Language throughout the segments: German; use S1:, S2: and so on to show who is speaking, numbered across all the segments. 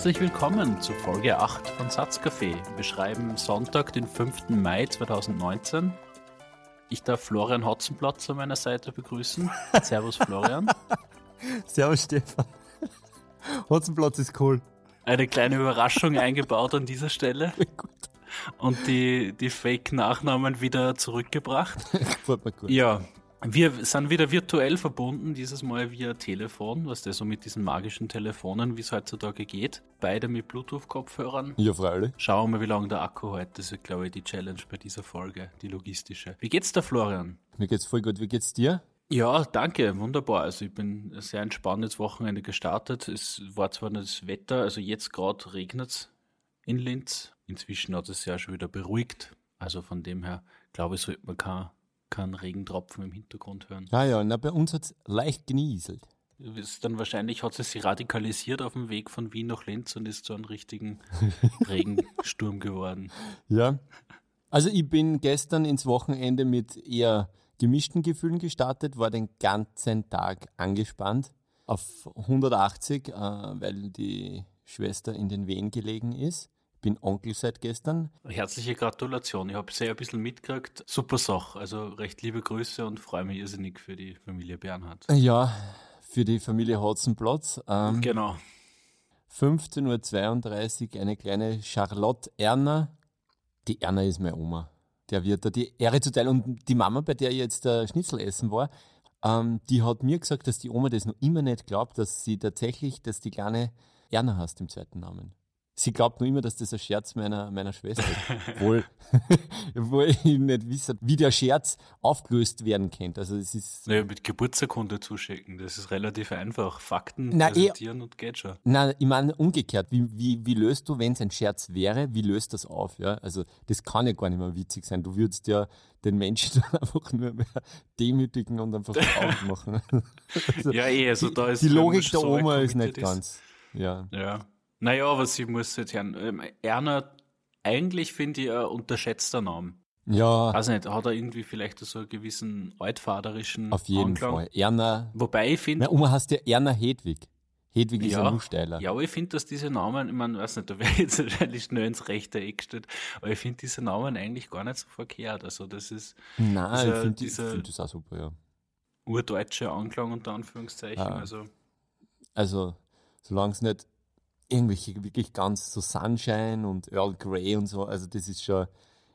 S1: Herzlich willkommen zu Folge 8 von Satzcafé. Wir schreiben Sonntag, den 5. Mai 2019. Ich darf Florian Hotzenplatz an meiner Seite begrüßen. Servus Florian.
S2: Servus Stefan. Hotzenplatz ist cool.
S1: Eine kleine Überraschung eingebaut an dieser Stelle. Gut. Und die, die Fake-Nachnamen wieder zurückgebracht. Ja, wir sind wieder virtuell verbunden, dieses Mal via Telefon, was der so mit diesen magischen Telefonen, wie es heutzutage geht. Beide mit Bluetooth-Kopfhörern.
S2: Ja, freilich.
S1: Schauen wir mal, wie lange der Akku hält. Das ist, glaube ich, die Challenge bei dieser Folge, die logistische. Wie geht's da, Florian?
S2: Mir geht's voll gut. Wie geht's dir?
S1: Ja, danke, wunderbar. Also ich bin sehr entspanntes Wochenende gestartet. Es war zwar nicht das Wetter, also jetzt gerade regnet in Linz. Inzwischen hat es ja schon wieder beruhigt. Also von dem her, glaube ich, sollte man kein keinen Regentropfen im Hintergrund hören.
S2: Ah ja, na, bei uns hat es leicht genieselt.
S1: Ist dann wahrscheinlich hat es sich radikalisiert auf dem Weg von Wien nach Linz und ist zu einem richtigen Regensturm geworden.
S2: Ja. Also ich bin gestern ins Wochenende mit eher gemischten Gefühlen gestartet, war den ganzen Tag angespannt auf 180, äh, weil die Schwester in den Wehen gelegen ist bin Onkel seit gestern.
S1: Herzliche Gratulation. Ich habe sehr ein bisschen mitgekriegt. Super Sache. Also recht liebe Grüße und freue mich irrsinnig für die Familie Bernhard.
S2: Ja, für die Familie Hotzenplotz.
S1: Ähm, genau.
S2: 15.32 Uhr eine kleine Charlotte Erner. Die Erna ist meine Oma. Der wird da die Ehre zuteil. Und die Mama, bei der ich jetzt der Schnitzel essen war, ähm, die hat mir gesagt, dass die Oma das noch immer nicht glaubt, dass sie tatsächlich, dass die kleine Erna hast im zweiten Namen. Sie glaubt nur immer, dass das ein Scherz meiner, meiner Schwester ist. Obwohl, obwohl ich nicht wisse, wie der Scherz aufgelöst werden könnte. Also es ist.
S1: Naja, mit Geburtsurkunde zuschicken. Das ist relativ einfach. Fakten na, eh- präsentieren eh, und geht schon.
S2: Nein, ich meine umgekehrt. Wie, wie, wie löst du, wenn es ein Scherz wäre, wie löst das auf? Ja? Also das kann ja gar nicht mehr witzig sein. Du würdest ja den Menschen dann einfach nur mehr demütigen und einfach aufmachen.
S1: also, ja, eh, also da ist
S2: die Logik der Oma ist nicht ist. ganz. Ja.
S1: Ja. Naja, aber sie muss jetzt hören. Ähm, Erna, eigentlich finde ich ein unterschätzter Name.
S2: Ja.
S1: Weiß nicht, hat er irgendwie vielleicht so einen gewissen altvaterischen
S2: Auf jeden
S1: Anklang.
S2: Fall. Erna.
S1: Wobei ich finde.
S2: Meine Oma heißt ja Erna Hedwig. Hedwig ist
S1: ja,
S2: ein Steiler.
S1: Ja, aber ich finde, dass diese Namen, ich meine, weiß nicht, da wäre jetzt wahrscheinlich schnell ins rechte Eck gestellt, aber ich finde diese Namen eigentlich gar nicht so verkehrt. Also das ist.
S2: Nein, dieser, ich finde find das auch super, ja.
S1: Urdeutsche Anklang unter Anführungszeichen.
S2: Ah.
S1: Also,
S2: also solange es nicht irgendwelche wirklich ganz so Sunshine und Earl Grey und so. Also das ist schon,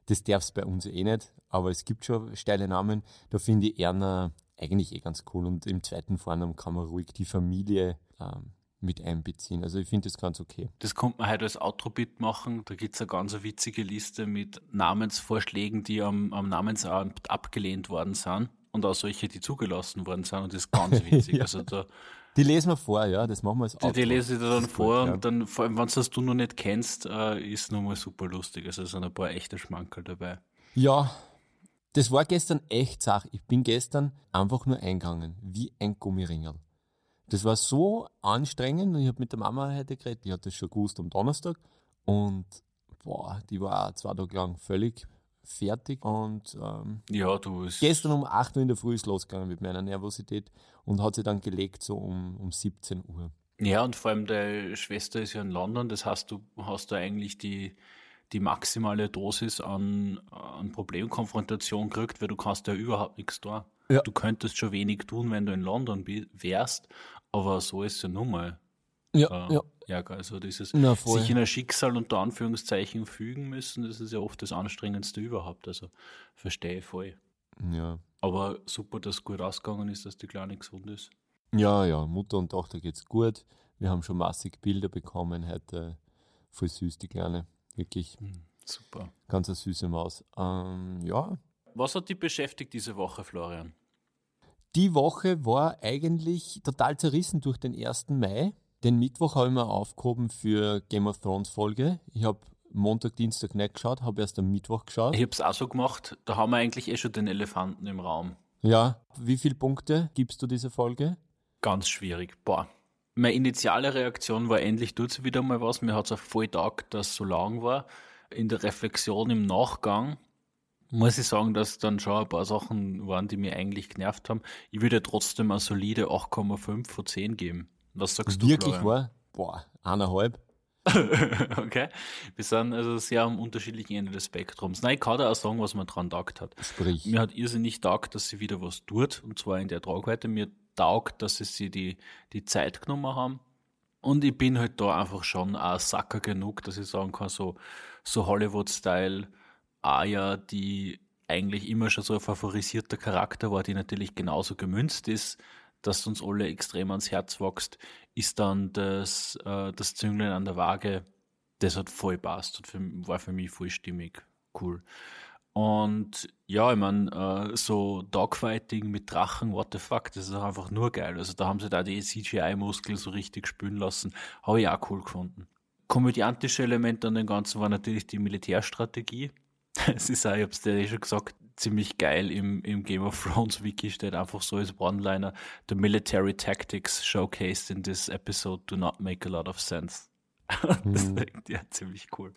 S2: das darf es bei uns eh nicht. Aber es gibt schon steile Namen. Da finde ich Erna eigentlich eh ganz cool. Und im zweiten Vornamen kann man ruhig die Familie ähm, mit einbeziehen. Also ich finde das ganz okay.
S1: Das kommt man heute als Outro-Bit machen. Da gibt es eine ganz witzige Liste mit Namensvorschlägen, die am, am Namensamt abgelehnt worden sind. Und auch solche, die zugelassen worden sind. Und das ist ganz witzig. ja. Also da
S2: die lesen wir vor, ja, das machen wir als
S1: Auto. Die, die lese ich dir dann vor gut, ja. und dann, vor allem, wenn du das du noch nicht kennst, äh, ist nochmal super lustig. Also es sind ein paar echte Schmankerl dabei.
S2: Ja, das war gestern echt Sache. Ich bin gestern einfach nur eingegangen, wie ein Gummiringel. Das war so anstrengend und ich habe mit der Mama heute geredet, die hat das schon gewusst am Donnerstag und boah, die war zwei Tage lang völlig fertig und ähm,
S1: ja, du
S2: gestern um 8 Uhr in der Früh ist losgegangen mit meiner Nervosität und hat sie dann gelegt so um, um 17 Uhr.
S1: Ja, und vor allem deine Schwester ist ja in London, das heißt, du hast da eigentlich die, die maximale Dosis an, an Problemkonfrontation gekriegt, weil du kannst ja überhaupt nichts da. Ja. Du könntest schon wenig tun, wenn du in London wärst, aber so ist es ja nun mal.
S2: Ja, äh, ja.
S1: Ja, also dieses
S2: Na,
S1: sich in ein Schicksal unter Anführungszeichen fügen müssen, das ist ja oft das Anstrengendste überhaupt. Also verstehe ich voll.
S2: Ja.
S1: Aber super, dass es gut ausgegangen ist, dass die Kleine gesund ist.
S2: Ja, ja, Mutter und Tochter geht's gut. Wir haben schon massig Bilder bekommen heute. Voll süß, die Kleine. Wirklich.
S1: Mhm, super.
S2: Ganz eine süße Maus. Ähm, ja.
S1: Was hat dich beschäftigt diese Woche, Florian?
S2: Die Woche war eigentlich total zerrissen durch den 1. Mai. Den Mittwoch habe ich mir aufgehoben für Game of Thrones Folge. Ich habe Montag, Dienstag nicht geschaut, habe erst am Mittwoch geschaut.
S1: Ich habe es auch so gemacht. Da haben wir eigentlich eh schon den Elefanten im Raum.
S2: Ja. Wie viele Punkte gibst du dieser Folge?
S1: Ganz schwierig. Boah. Meine initiale Reaktion war, endlich tut sie wieder mal was. Mir hat es auch voll taugt, dass es so lang war. In der Reflexion im Nachgang muss ich sagen, dass dann schon ein paar Sachen waren, die mir eigentlich genervt haben. Ich würde trotzdem eine solide 8,5 von 10 geben. Was sagst du,
S2: Wirklich war? Boah, eineinhalb.
S1: okay. Wir sind also sehr am unterschiedlichen Ende des Spektrums. Nein, ich kann da auch sagen, was man dran taugt hat.
S2: Sprich.
S1: Mir hat irrsinnig taugt, dass sie wieder was tut, und zwar in der Tragweite. Mir taugt, dass sie sich die, die Zeit genommen haben. Und ich bin halt da einfach schon ein Sacker genug, dass ich sagen kann, so, so Hollywood-Style, Aya, die eigentlich immer schon so ein favorisierter Charakter war, die natürlich genauso gemünzt ist, dass uns alle extrem ans Herz wächst, ist dann das, äh, das Zünglein an der Waage, das hat voll passt und für, war für mich voll stimmig, cool. Und ja, ich meine, äh, so Dogfighting mit Drachen, what the fuck, das ist einfach nur geil. Also da haben sie da die CGI-Muskeln so richtig spülen lassen. Habe ich auch cool gefunden. Komödiantische Element an dem Ganzen war natürlich die Militärstrategie. Es ist auch, ich hab's dir eh schon gesagt, ziemlich geil im, im Game of Thrones Wiki steht einfach so als One-Liner, the military tactics showcased in this episode do not make a lot of sense. das ist mhm. ja ziemlich cool.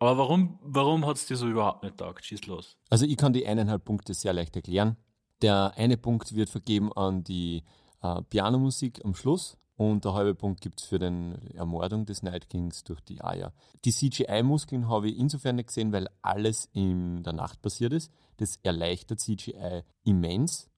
S1: Aber warum, warum hat es dir so überhaupt nicht taugt? Schieß los.
S2: Also ich kann die eineinhalb Punkte sehr leicht erklären. Der eine Punkt wird vergeben an die äh, Pianomusik am Schluss und der halbe Punkt gibt es für die Ermordung des Night Kings durch die Aya. Die CGI-Muskeln habe ich insofern nicht gesehen, weil alles in der Nacht passiert ist. Das erleichtert CGI immens.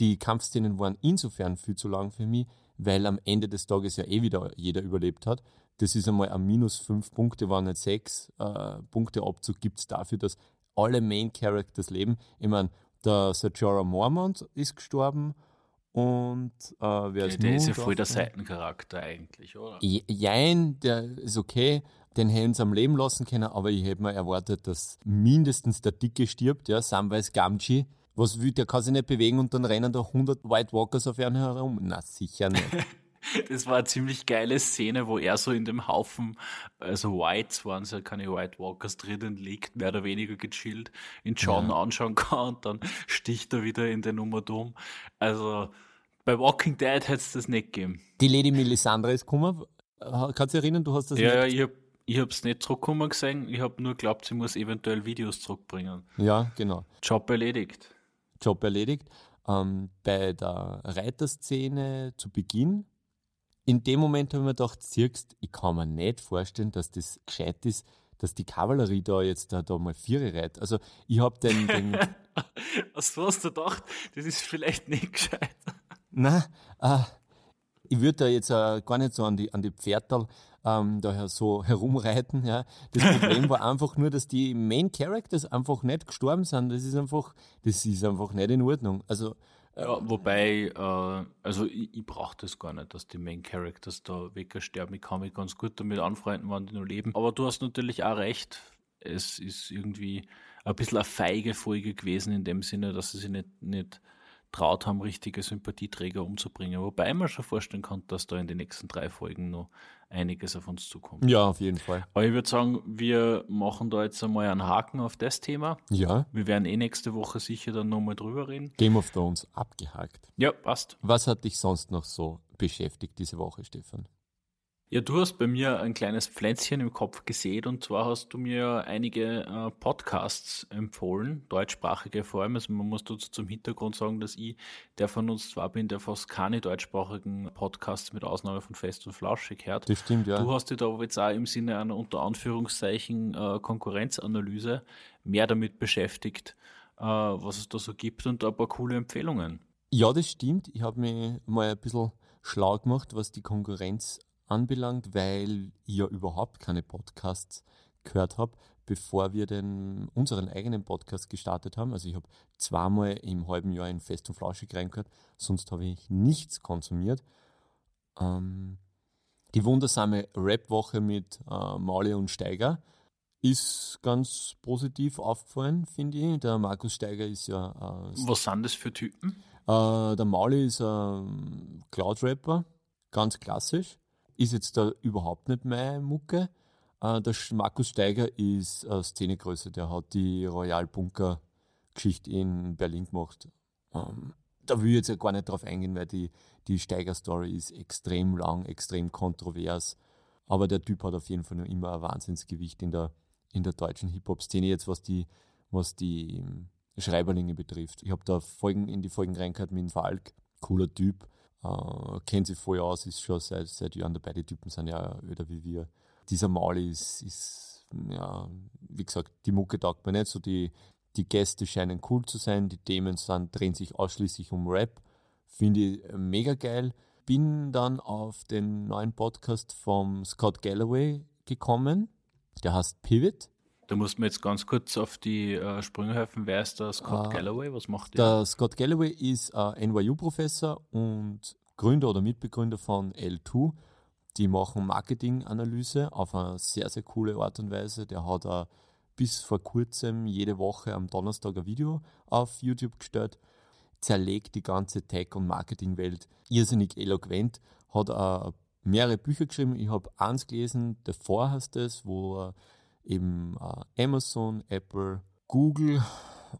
S2: Die Kampfszenen waren insofern viel zu lang für mich, weil am Ende des Tages ja eh wieder jeder überlebt hat. Das ist einmal ein minus fünf Punkte, waren nicht sechs äh, Punkte Abzug gibt es dafür, dass alle Main Characters leben. Ich meine, der Sir Jorah Mormont ist gestorben und äh, wer
S1: ist Der, der ist ja voll der Seitencharakter eigentlich, oder?
S2: Jein, der ist okay. Den hätten sie am Leben lassen können, aber ich hätte mir erwartet, dass mindestens der Dicke stirbt, ja, Samwise Gamgee. Was will, der kann sich nicht bewegen und dann rennen da 100 White Walkers auf ihn herum. Na, sicher nicht.
S1: Das war eine ziemlich geile Szene, wo er so in dem Haufen, also Whites waren es ja keine White Walkers drinnen liegt, mehr oder weniger gechillt, in John ja. anschauen kann und dann sticht er wieder in den Nummer dumm. Also bei Walking Dead hätte es das nicht gegeben.
S2: Die Lady Melisandre ist gekommen. Kannst du dich erinnern, du hast das
S1: Ja, nicht... ja, ich habe es nicht zurückkommen gesehen. Ich habe nur geglaubt, sie muss eventuell Videos zurückbringen.
S2: Ja, genau.
S1: Job erledigt.
S2: Job erledigt. Ähm, bei der Reiterszene zu Beginn in dem Moment habe ich mir gedacht, siehst, ich kann mir nicht vorstellen, dass das gescheit ist, dass die Kavallerie da jetzt da, da mal Viere reitet. Also ich habe den... den
S1: Was hast du gedacht? Das ist vielleicht nicht gescheit.
S2: Nein, äh, ich würde da jetzt äh, gar nicht so an die, an die Pferdal ähm, daher so herumreiten. Ja. Das Problem war einfach nur, dass die Main Characters einfach nicht gestorben sind. Das ist einfach, das ist einfach nicht in Ordnung. Also
S1: ja, wobei, äh, also ich, ich brauche das gar nicht, dass die Main Characters da wegsterben. Ich kann mich ganz gut damit anfreunden, wann die noch leben. Aber du hast natürlich auch recht. Es ist irgendwie ein bisschen eine feige Folge gewesen, in dem Sinne, dass sie sich nicht, nicht traut haben, richtige Sympathieträger umzubringen. Wobei man schon vorstellen kann, dass da in den nächsten drei Folgen noch einiges auf uns zukommt.
S2: Ja, auf jeden Fall.
S1: Aber ich würde sagen, wir machen da jetzt einmal einen Haken auf das Thema.
S2: Ja.
S1: Wir werden eh nächste Woche sicher dann nochmal drüber reden.
S2: Game of Thrones abgehakt.
S1: Ja, passt.
S2: Was hat dich sonst noch so beschäftigt diese Woche, Stefan?
S1: Ja, du hast bei mir ein kleines Pflänzchen im Kopf gesät und zwar hast du mir einige äh, Podcasts empfohlen, deutschsprachige vor allem. Also man muss dazu zum Hintergrund sagen, dass ich der von uns zwar bin, der fast keine deutschsprachigen Podcasts mit Ausnahme von Fest und Flauschig hört.
S2: Das stimmt, ja.
S1: Du hast dich da aber jetzt auch im Sinne einer unter Anführungszeichen äh, Konkurrenzanalyse mehr damit beschäftigt, äh, was es da so gibt und ein paar coole Empfehlungen.
S2: Ja, das stimmt. Ich habe mich mal ein bisschen schlau gemacht, was die Konkurrenz anbelangt, weil ich ja überhaupt keine Podcasts gehört habe, bevor wir den, unseren eigenen Podcast gestartet haben. Also ich habe zweimal im halben Jahr in Fest und Flauschig reingehört, sonst habe ich nichts konsumiert. Ähm, die wundersame Rap-Woche mit äh, Mauli und Steiger ist ganz positiv aufgefallen, finde ich. Der Markus Steiger ist ja.
S1: Äh, Was sind das für Typen?
S2: Äh, der Mauli ist ein Cloud-Rapper, ganz klassisch ist jetzt da überhaupt nicht meine Mucke. Äh, der Markus Steiger ist äh, Szenegröße, der hat die Royal Bunker Geschichte in Berlin gemacht. Ähm, da will ich jetzt ja gar nicht drauf eingehen, weil die, die Steiger-Story ist extrem lang, extrem kontrovers. Aber der Typ hat auf jeden Fall noch immer ein Wahnsinnsgewicht in der, in der deutschen Hip-Hop-Szene, jetzt was die, was die ähm, Schreiberlinge betrifft. Ich habe da Folgen in die Folgen reingehört mit dem Falk, cooler Typ. Äh, kennt sich voll aus, ist schon seit, seit Jahren dabei. Die Typen sind ja öder wie wir. dieser Mal ist, ist, ja, wie gesagt, die Mucke taugt mir nicht so, die, die Gäste scheinen cool zu sein, die Themen sind, drehen sich ausschließlich um Rap. Finde ich mega geil. Bin dann auf den neuen Podcast vom Scott Galloway gekommen. Der heißt Pivot.
S1: Da muss man jetzt ganz kurz auf die äh, Sprünge helfen. Wer ist der Scott uh, Galloway? Was macht
S2: der? Der Scott Galloway ist äh, NYU-Professor und Gründer oder Mitbegründer von L2. Die machen Marketinganalyse auf eine sehr, sehr coole Art und Weise. Der hat auch bis vor kurzem jede Woche am Donnerstag ein Video auf YouTube gestellt. Zerlegt die ganze Tech- und Marketingwelt irrsinnig eloquent. Hat mehrere Bücher geschrieben. Ich habe eins gelesen, Four heißt es, wo er eben äh, Amazon, Apple, Google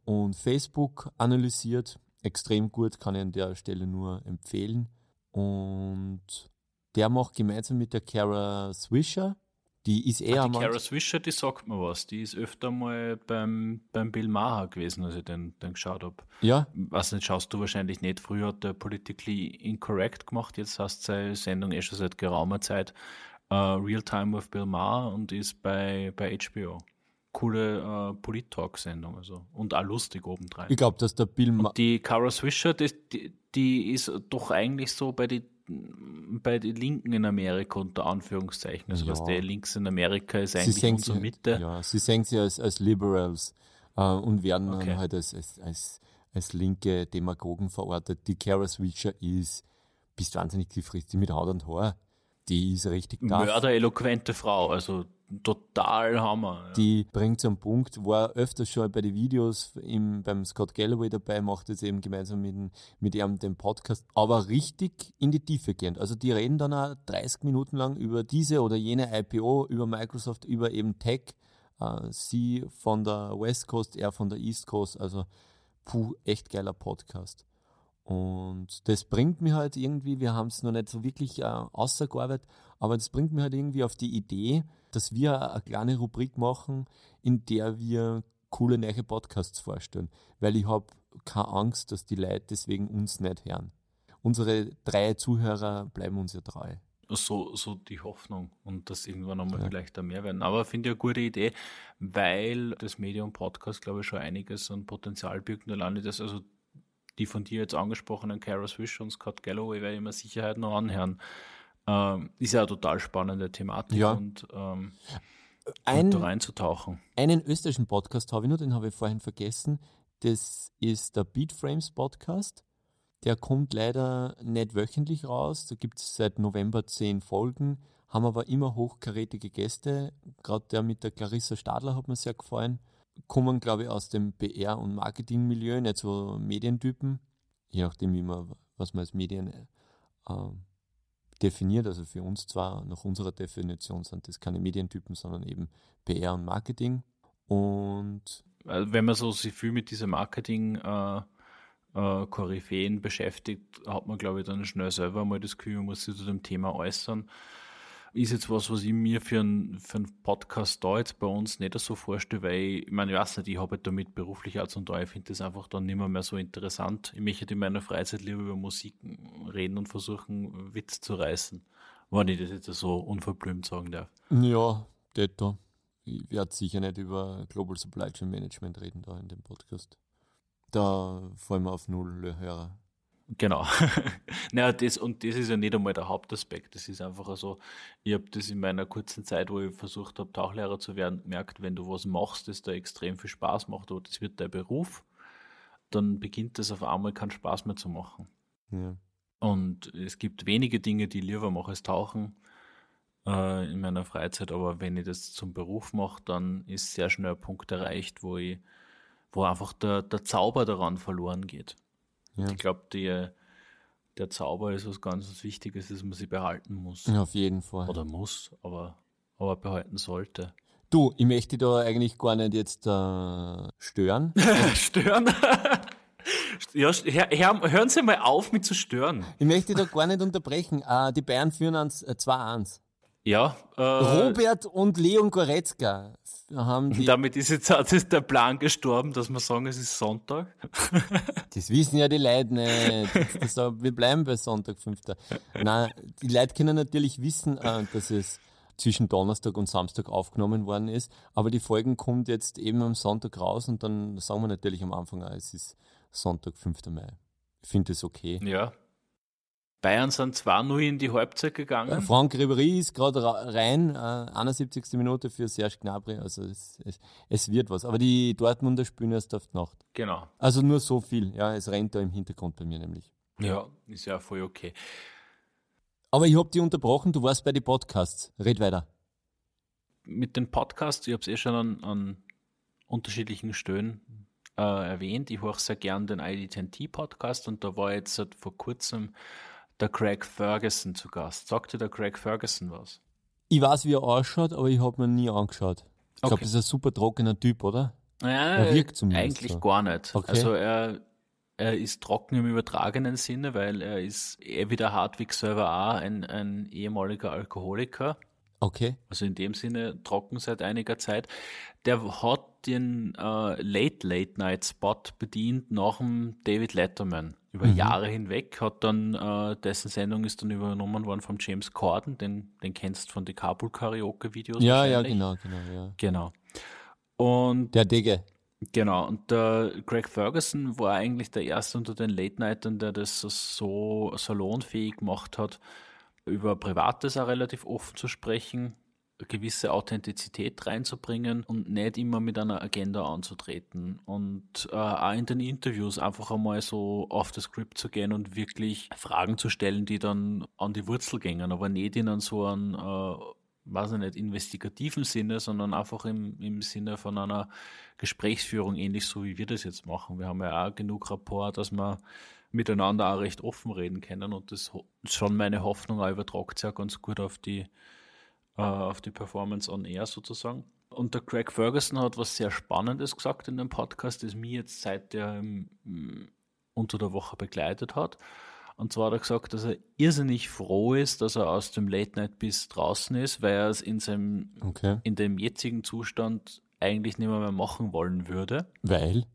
S2: und Facebook analysiert. Extrem gut, kann ich an der Stelle nur empfehlen. Und der macht gemeinsam mit der Kara Swisher, die ist eher.
S1: Ah, die Kara Swisher, die sagt mir was. Die ist öfter mal beim, beim Bill Maher gewesen, als ich den, den geschaut habe.
S2: Ja.
S1: Was nicht, schaust du wahrscheinlich nicht. Früher hat er Politically Incorrect gemacht, jetzt hast du seine Sendung eh schon seit geraumer Zeit uh, Real Time with Bill Maher und ist bei, bei HBO. Coole uh, Polit-Talk-Sendung also. und auch lustig obendrein.
S2: Ich glaube, dass der Bill
S1: Maher. Die Cara Swisher, die, die, die ist doch eigentlich so bei den bei den Linken in Amerika unter Anführungszeichen. Also ja. was der links in Amerika ist eigentlich
S2: sie
S1: unsere Mitte.
S2: Ja, sie sehen sie als, als Liberals äh, und werden okay. dann halt als, als, als, als linke Demagogen verortet. Die Cara Swisher ist, bist wahnsinnig gefristet mit Haut und Haar die ist richtig
S1: tough. Mördereloquente Frau, also total Hammer.
S2: Ja. Die bringt zum Punkt, war öfters schon bei den Videos im, beim Scott Galloway dabei, macht es eben gemeinsam mit, mit ihm den Podcast, aber richtig in die Tiefe gehend. Also die reden dann auch 30 Minuten lang über diese oder jene IPO, über Microsoft, über eben Tech. Uh, sie von der West Coast, er von der East Coast, also puh, echt geiler Podcast. Und das bringt mir halt irgendwie, wir haben es noch nicht so wirklich äh, ausgearbeitet, aber das bringt mir halt irgendwie auf die Idee, dass wir eine kleine Rubrik machen, in der wir coole neue Podcasts vorstellen. Weil ich habe keine Angst, dass die Leute deswegen uns nicht hören. Unsere drei Zuhörer bleiben uns ja treu.
S1: So, so die Hoffnung und dass irgendwann einmal ja. vielleicht da mehr werden. Aber finde ich eine gute Idee, weil das Medium Podcast, glaube ich, schon einiges an Potenzial birgt. Alleine das, also die von dir jetzt angesprochenen Kara Swish und Scott Galloway werde ich mir Sicherheit noch anhören. Ähm, ist ja eine total spannende Thematik
S2: ja.
S1: und, ähm,
S2: Ein,
S1: da reinzutauchen.
S2: Einen österreichischen Podcast habe ich nur, den habe ich vorhin vergessen. Das ist der Beatframes Podcast. Der kommt leider nicht wöchentlich raus. Da gibt es seit November zehn Folgen, haben aber immer hochkarätige Gäste. Gerade der mit der Clarissa Stadler hat mir sehr gefallen kommen, glaube ich, aus dem PR- und Marketingmilieu, nicht so Medientypen, je nachdem, wie man, was man als Medien äh, definiert. Also für uns zwar nach unserer Definition sind das keine Medientypen, sondern eben PR und Marketing. Und
S1: also wenn man so sich viel mit dieser Marketing äh, äh, Koryphäen beschäftigt, hat man, glaube ich, dann schnell selber mal das Gefühl, man muss sich zu dem Thema äußern ist jetzt was, was ich mir für einen, für einen Podcast da jetzt bei uns nicht so vorstelle, weil ich, ich meine, ich weiß nicht, ich habe halt damit beruflich als und da, ich finde das einfach dann nicht mehr, mehr so interessant. Ich möchte in meiner Freizeit lieber über Musik reden und versuchen, Witz zu reißen, wenn ich das jetzt so unverblümt sagen darf.
S2: Ja, da. Ich werde sicher nicht über Global Supply Chain Management reden da in dem Podcast. Da fallen wir auf null Hörer.
S1: Genau. naja, das, und das ist ja nicht einmal der Hauptaspekt. Das ist einfach so, ich habe das in meiner kurzen Zeit, wo ich versucht habe, Tauchlehrer zu werden, gemerkt, wenn du was machst, das da extrem viel Spaß macht, oder das wird dein Beruf, dann beginnt das auf einmal keinen Spaß mehr zu machen.
S2: Ja.
S1: Und es gibt wenige Dinge, die ich lieber mache als Tauchen äh, in meiner Freizeit, aber wenn ich das zum Beruf mache, dann ist sehr schnell ein Punkt erreicht, wo ich, wo einfach der, der Zauber daran verloren geht. Ja. Ich glaube, der Zauber ist was ganz Wichtiges, dass man sie behalten muss.
S2: Ja, auf jeden Fall.
S1: Oder muss, aber, aber behalten sollte.
S2: Du, ich möchte da eigentlich gar nicht jetzt äh, stören.
S1: stören? ja, hör, hören Sie mal auf mit zu stören.
S2: Ich möchte da gar nicht unterbrechen. Äh, die Bayern führen ans äh, 2-1.
S1: Ja.
S2: Äh, Robert und Leon Goretzka haben die.
S1: Damit ist jetzt ist der Plan gestorben, dass wir sagen, es ist Sonntag.
S2: das wissen ja die Leute nicht. Das, das, wir bleiben bei Sonntag, 5. Nein, die Leute können natürlich wissen, äh, dass es zwischen Donnerstag und Samstag aufgenommen worden ist. Aber die Folgen kommt jetzt eben am Sonntag raus und dann sagen wir natürlich am Anfang, es ist Sonntag, 5. Mai. Ich finde das okay.
S1: Ja. Bayern sind 2-0 in die Halbzeit gegangen.
S2: Äh, Frank Ribéry ist gerade rein, äh, 71. Minute für Serge Gnabry. Also es, es, es, wird was. Aber die Dortmunder spielen erst auf die Nacht.
S1: Genau.
S2: Also nur so viel. Ja, es rennt da im Hintergrund bei mir nämlich.
S1: Ja, ist ja voll okay.
S2: Aber ich habe dich unterbrochen, du warst bei den Podcasts. Red weiter.
S1: Mit den Podcasts, ich habe es eh schon an, an unterschiedlichen Stellen äh, erwähnt. Ich höre sehr gern den ID10T-Podcast und da war jetzt vor kurzem der Craig Ferguson zu Gast. Sagt dir der Craig Ferguson was?
S2: Ich weiß, wie er ausschaut, aber ich habe mir nie angeschaut. Ich okay. glaube, das ist ein super trockener Typ, oder?
S1: Ja, er wirkt zumindest eigentlich so. gar nicht. Okay. Also er er ist trocken im übertragenen Sinne, weil er ist, er wie der Hartwig selber auch, ein, ein ehemaliger Alkoholiker.
S2: Okay.
S1: Also in dem Sinne trocken seit einiger Zeit. Der hat den äh, Late Late Night Spot bedient nach dem David Letterman über mhm. Jahre hinweg. Hat dann äh, dessen Sendung ist dann übernommen worden von James Corden, den den kennst von den Carpool Karaoke Videos.
S2: Ja, ja, genau, genau, ja.
S1: Genau. Und
S2: der Digge.
S1: Genau, und der Greg Ferguson war eigentlich der erste unter den Late-Nightern, der das so salonfähig gemacht hat, über Privates auch relativ offen zu sprechen, gewisse Authentizität reinzubringen und nicht immer mit einer Agenda anzutreten. Und äh, auch in den Interviews einfach einmal so auf das Skript zu gehen und wirklich Fragen zu stellen, die dann an die Wurzel gingen, aber nicht in so einen äh, weiß ich nicht, investigativen Sinne, sondern einfach im, im Sinne von einer Gesprächsführung, ähnlich so wie wir das jetzt machen. Wir haben ja auch genug Rapport, dass wir miteinander auch recht offen reden können und das ist schon meine Hoffnung, auch übertragt ja ganz gut auf die, äh, auf die Performance on Air sozusagen. Und der Craig Ferguson hat was sehr Spannendes gesagt in dem Podcast, das mir jetzt seit der um, unter der Woche begleitet hat. Und zwar hat er gesagt, dass er irrsinnig froh ist, dass er aus dem Late Night Biss draußen ist, weil er es in seinem, okay. in dem jetzigen Zustand eigentlich nicht mehr, mehr machen wollen würde.
S2: Weil?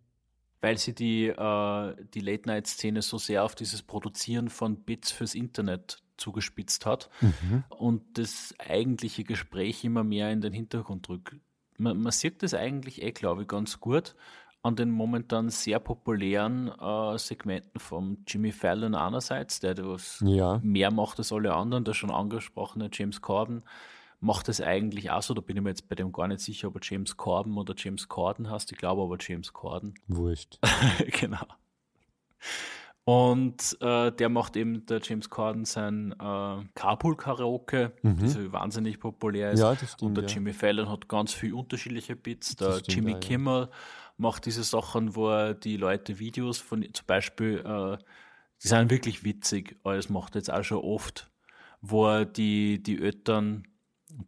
S1: Weil sie die, äh, die Late Night Szene so sehr auf dieses Produzieren von Bits fürs Internet zugespitzt hat mhm. und das eigentliche Gespräch immer mehr in den Hintergrund rückt. Man, man sieht das eigentlich eh, glaube ich, ganz gut an den momentan sehr populären äh, Segmenten von Jimmy Fallon einerseits, der das ja. mehr macht als alle anderen, der schon angesprochene James Corden macht es eigentlich auch so, da bin ich mir jetzt bei dem gar nicht sicher, ob er James Corden oder James Corden heißt, ich glaube aber James Corden.
S2: Wurscht.
S1: genau. Und äh, der macht eben, der James Corden, sein äh, Carpool-Karaoke, mhm. das wahnsinnig populär ist.
S2: Ja, das stimmt,
S1: Und der
S2: ja.
S1: Jimmy Fallon hat ganz viele unterschiedliche Bits. Der Jimmy ja, Kimmel macht diese Sachen, wo er die Leute Videos von, zum Beispiel, äh, die sind wirklich witzig, aber das macht er jetzt auch schon oft, wo er die, die Eltern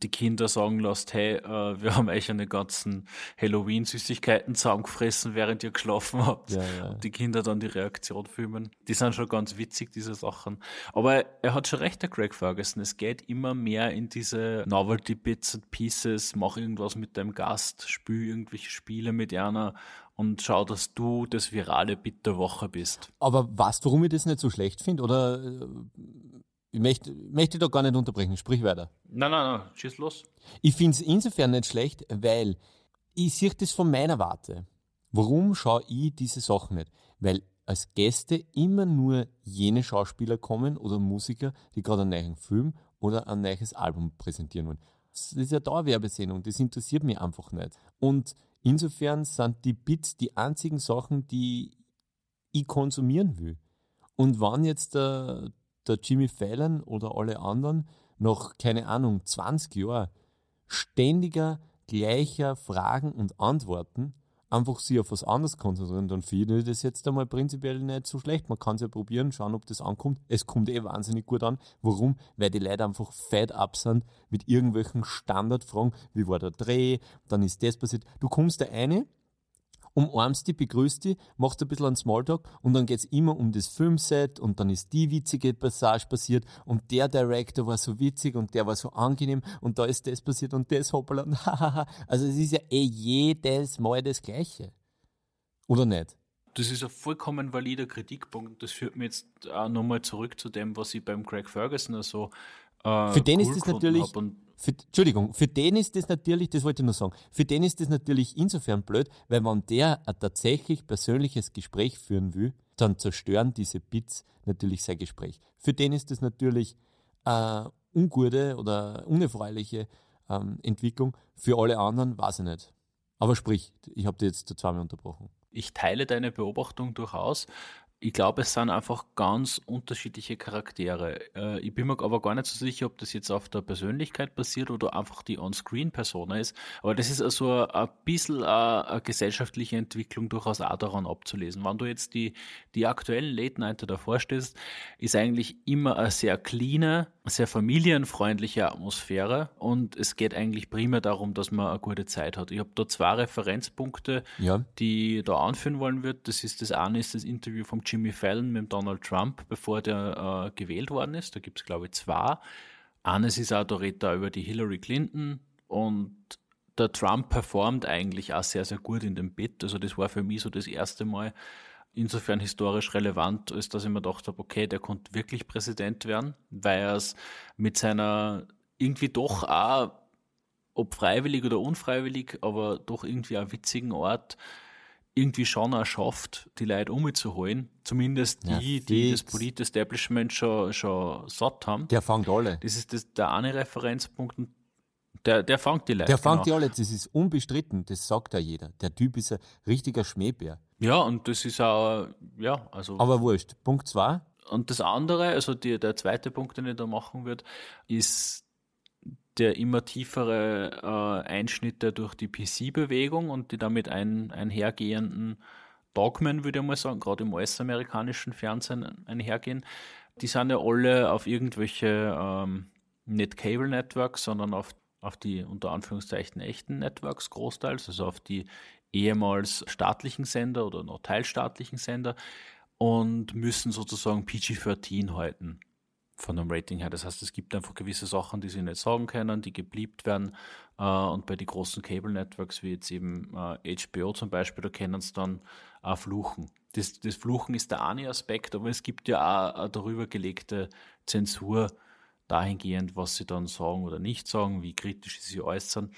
S1: die Kinder sagen lässt, hey, äh, wir haben euch eine ganzen Halloween-Süßigkeiten zusammengefressen, während ihr geschlafen habt. Ja, ja. Und die Kinder dann die Reaktion filmen. Die sind schon ganz witzig, diese Sachen. Aber er hat schon recht, der Craig Ferguson. Es geht immer mehr in diese Novelty-Bits and Pieces, mach irgendwas mit deinem Gast, spiel irgendwelche Spiele mit einer und schau, dass du das virale Bit der Woche bist.
S2: Aber weißt du, warum ich das nicht so schlecht finde? Oder äh, ich möchte, möchte da gar nicht unterbrechen, sprich weiter.
S1: Nein, nein, nein, schieß los.
S2: Ich finde es insofern nicht schlecht, weil ich sehe das von meiner Warte. Warum schaue ich diese Sachen nicht? Weil als Gäste immer nur jene Schauspieler kommen oder Musiker, die gerade einen neuen Film oder ein neues Album präsentieren wollen. Das ist ja Dauerwerbesendung, das interessiert mich einfach nicht. Und insofern sind die Bits die einzigen Sachen, die ich konsumieren will. Und wann jetzt der, der Jimmy Fallon oder alle anderen noch, keine Ahnung, 20 Jahre ständiger, gleicher Fragen und Antworten einfach sich auf was anderes konzentrieren, dann finde ich das jetzt einmal prinzipiell nicht so schlecht. Man kann es ja probieren, schauen, ob das ankommt. Es kommt eh wahnsinnig gut an. Warum? Weil die Leute einfach fed up sind mit irgendwelchen Standardfragen. Wie war der Dreh? Dann ist das passiert. Du kommst da eine umarmst die, begrüßt die, machst ein bisschen einen Smalltalk und dann geht es immer um das Filmset und dann ist die witzige Passage passiert und der Director war so witzig und der war so angenehm und da ist das passiert und das hoppala und hahaha. Also es ist ja eh jedes Mal das Gleiche. Oder nicht?
S1: Das ist ein vollkommen valider Kritikpunkt. Das führt mich jetzt auch nochmal zurück zu dem, was ich beim Craig Ferguson so.
S2: Äh, Für den cool ist das natürlich für, Entschuldigung, für den ist das natürlich, das wollte ich nur sagen, für den ist das natürlich insofern blöd, weil wenn der ein tatsächlich persönliches Gespräch führen will, dann zerstören diese Bits natürlich sein Gespräch. Für den ist das natürlich eine ungute oder unerfreuliche ähm, Entwicklung. Für alle anderen weiß ich nicht. Aber sprich, ich habe dir jetzt zweimal unterbrochen.
S1: Ich teile deine Beobachtung durchaus ich glaube, es sind einfach ganz unterschiedliche Charaktere. Äh, ich bin mir aber gar nicht so sicher, ob das jetzt auf der Persönlichkeit basiert oder einfach die On-Screen-Persona ist. Aber das ist also ein bisschen eine, gesellschaftliche Entwicklung durchaus auch daran abzulesen. Wenn du jetzt die, die aktuellen Late Nighter davor stehst, ist eigentlich immer eine sehr cleane, sehr familienfreundliche Atmosphäre und es geht eigentlich primär darum, dass man eine gute Zeit hat. Ich habe da zwei Referenzpunkte, ja. die ich da anführen wollen würde. Das ist das eine ist das Interview vom Jimmy Fallon mit Donald Trump, bevor der äh, gewählt worden ist. Da gibt es, glaube ich, zwei. Eines ist auch, da redet er über die Hillary Clinton und der Trump performt eigentlich auch sehr, sehr gut in dem Bit. Also das war für mich so das erste Mal insofern historisch relevant, als dass ich mir gedacht habe, okay, der konnte wirklich Präsident werden, weil er es mit seiner irgendwie doch auch, ob freiwillig oder unfreiwillig, aber doch irgendwie auch witzigen Art, irgendwie schon auch schafft, die Leute umzuholen. Zumindest die, ja, die das Polit-Establishment schon, schon satt haben.
S2: Der fängt alle.
S1: Das ist das, der eine Referenzpunkt. Der, der fängt die Leute.
S2: Der fängt genau. die alle, das ist unbestritten, das sagt ja jeder. Der Typ ist ein richtiger Schmähbär.
S1: Ja, und das ist auch, ja, also.
S2: Aber wurscht. Punkt zwei.
S1: Und das andere, also die, der zweite Punkt, den ich da machen würde, ist der immer tiefere äh, Einschnitte durch die PC-Bewegung und die damit ein, einhergehenden Dogmen, würde ich mal sagen, gerade im US-amerikanischen Fernsehen einhergehen, die sind ja alle auf irgendwelche ähm, nicht Cable Networks, sondern auf, auf die unter Anführungszeichen echten Networks großteils, also auf die ehemals staatlichen Sender oder noch teilstaatlichen Sender und müssen sozusagen PG-13 halten von dem Rating her. Das heißt, es gibt einfach gewisse Sachen, die sie nicht sagen können, die gebliebt werden. Äh, und bei den großen Cable Networks, wie jetzt eben äh, HBO zum Beispiel, da können sie dann auch fluchen. Das, das Fluchen ist der eine Aspekt, aber es gibt ja auch darüber gelegte Zensur dahingehend, was sie dann sagen oder nicht sagen, wie kritisch sie äußern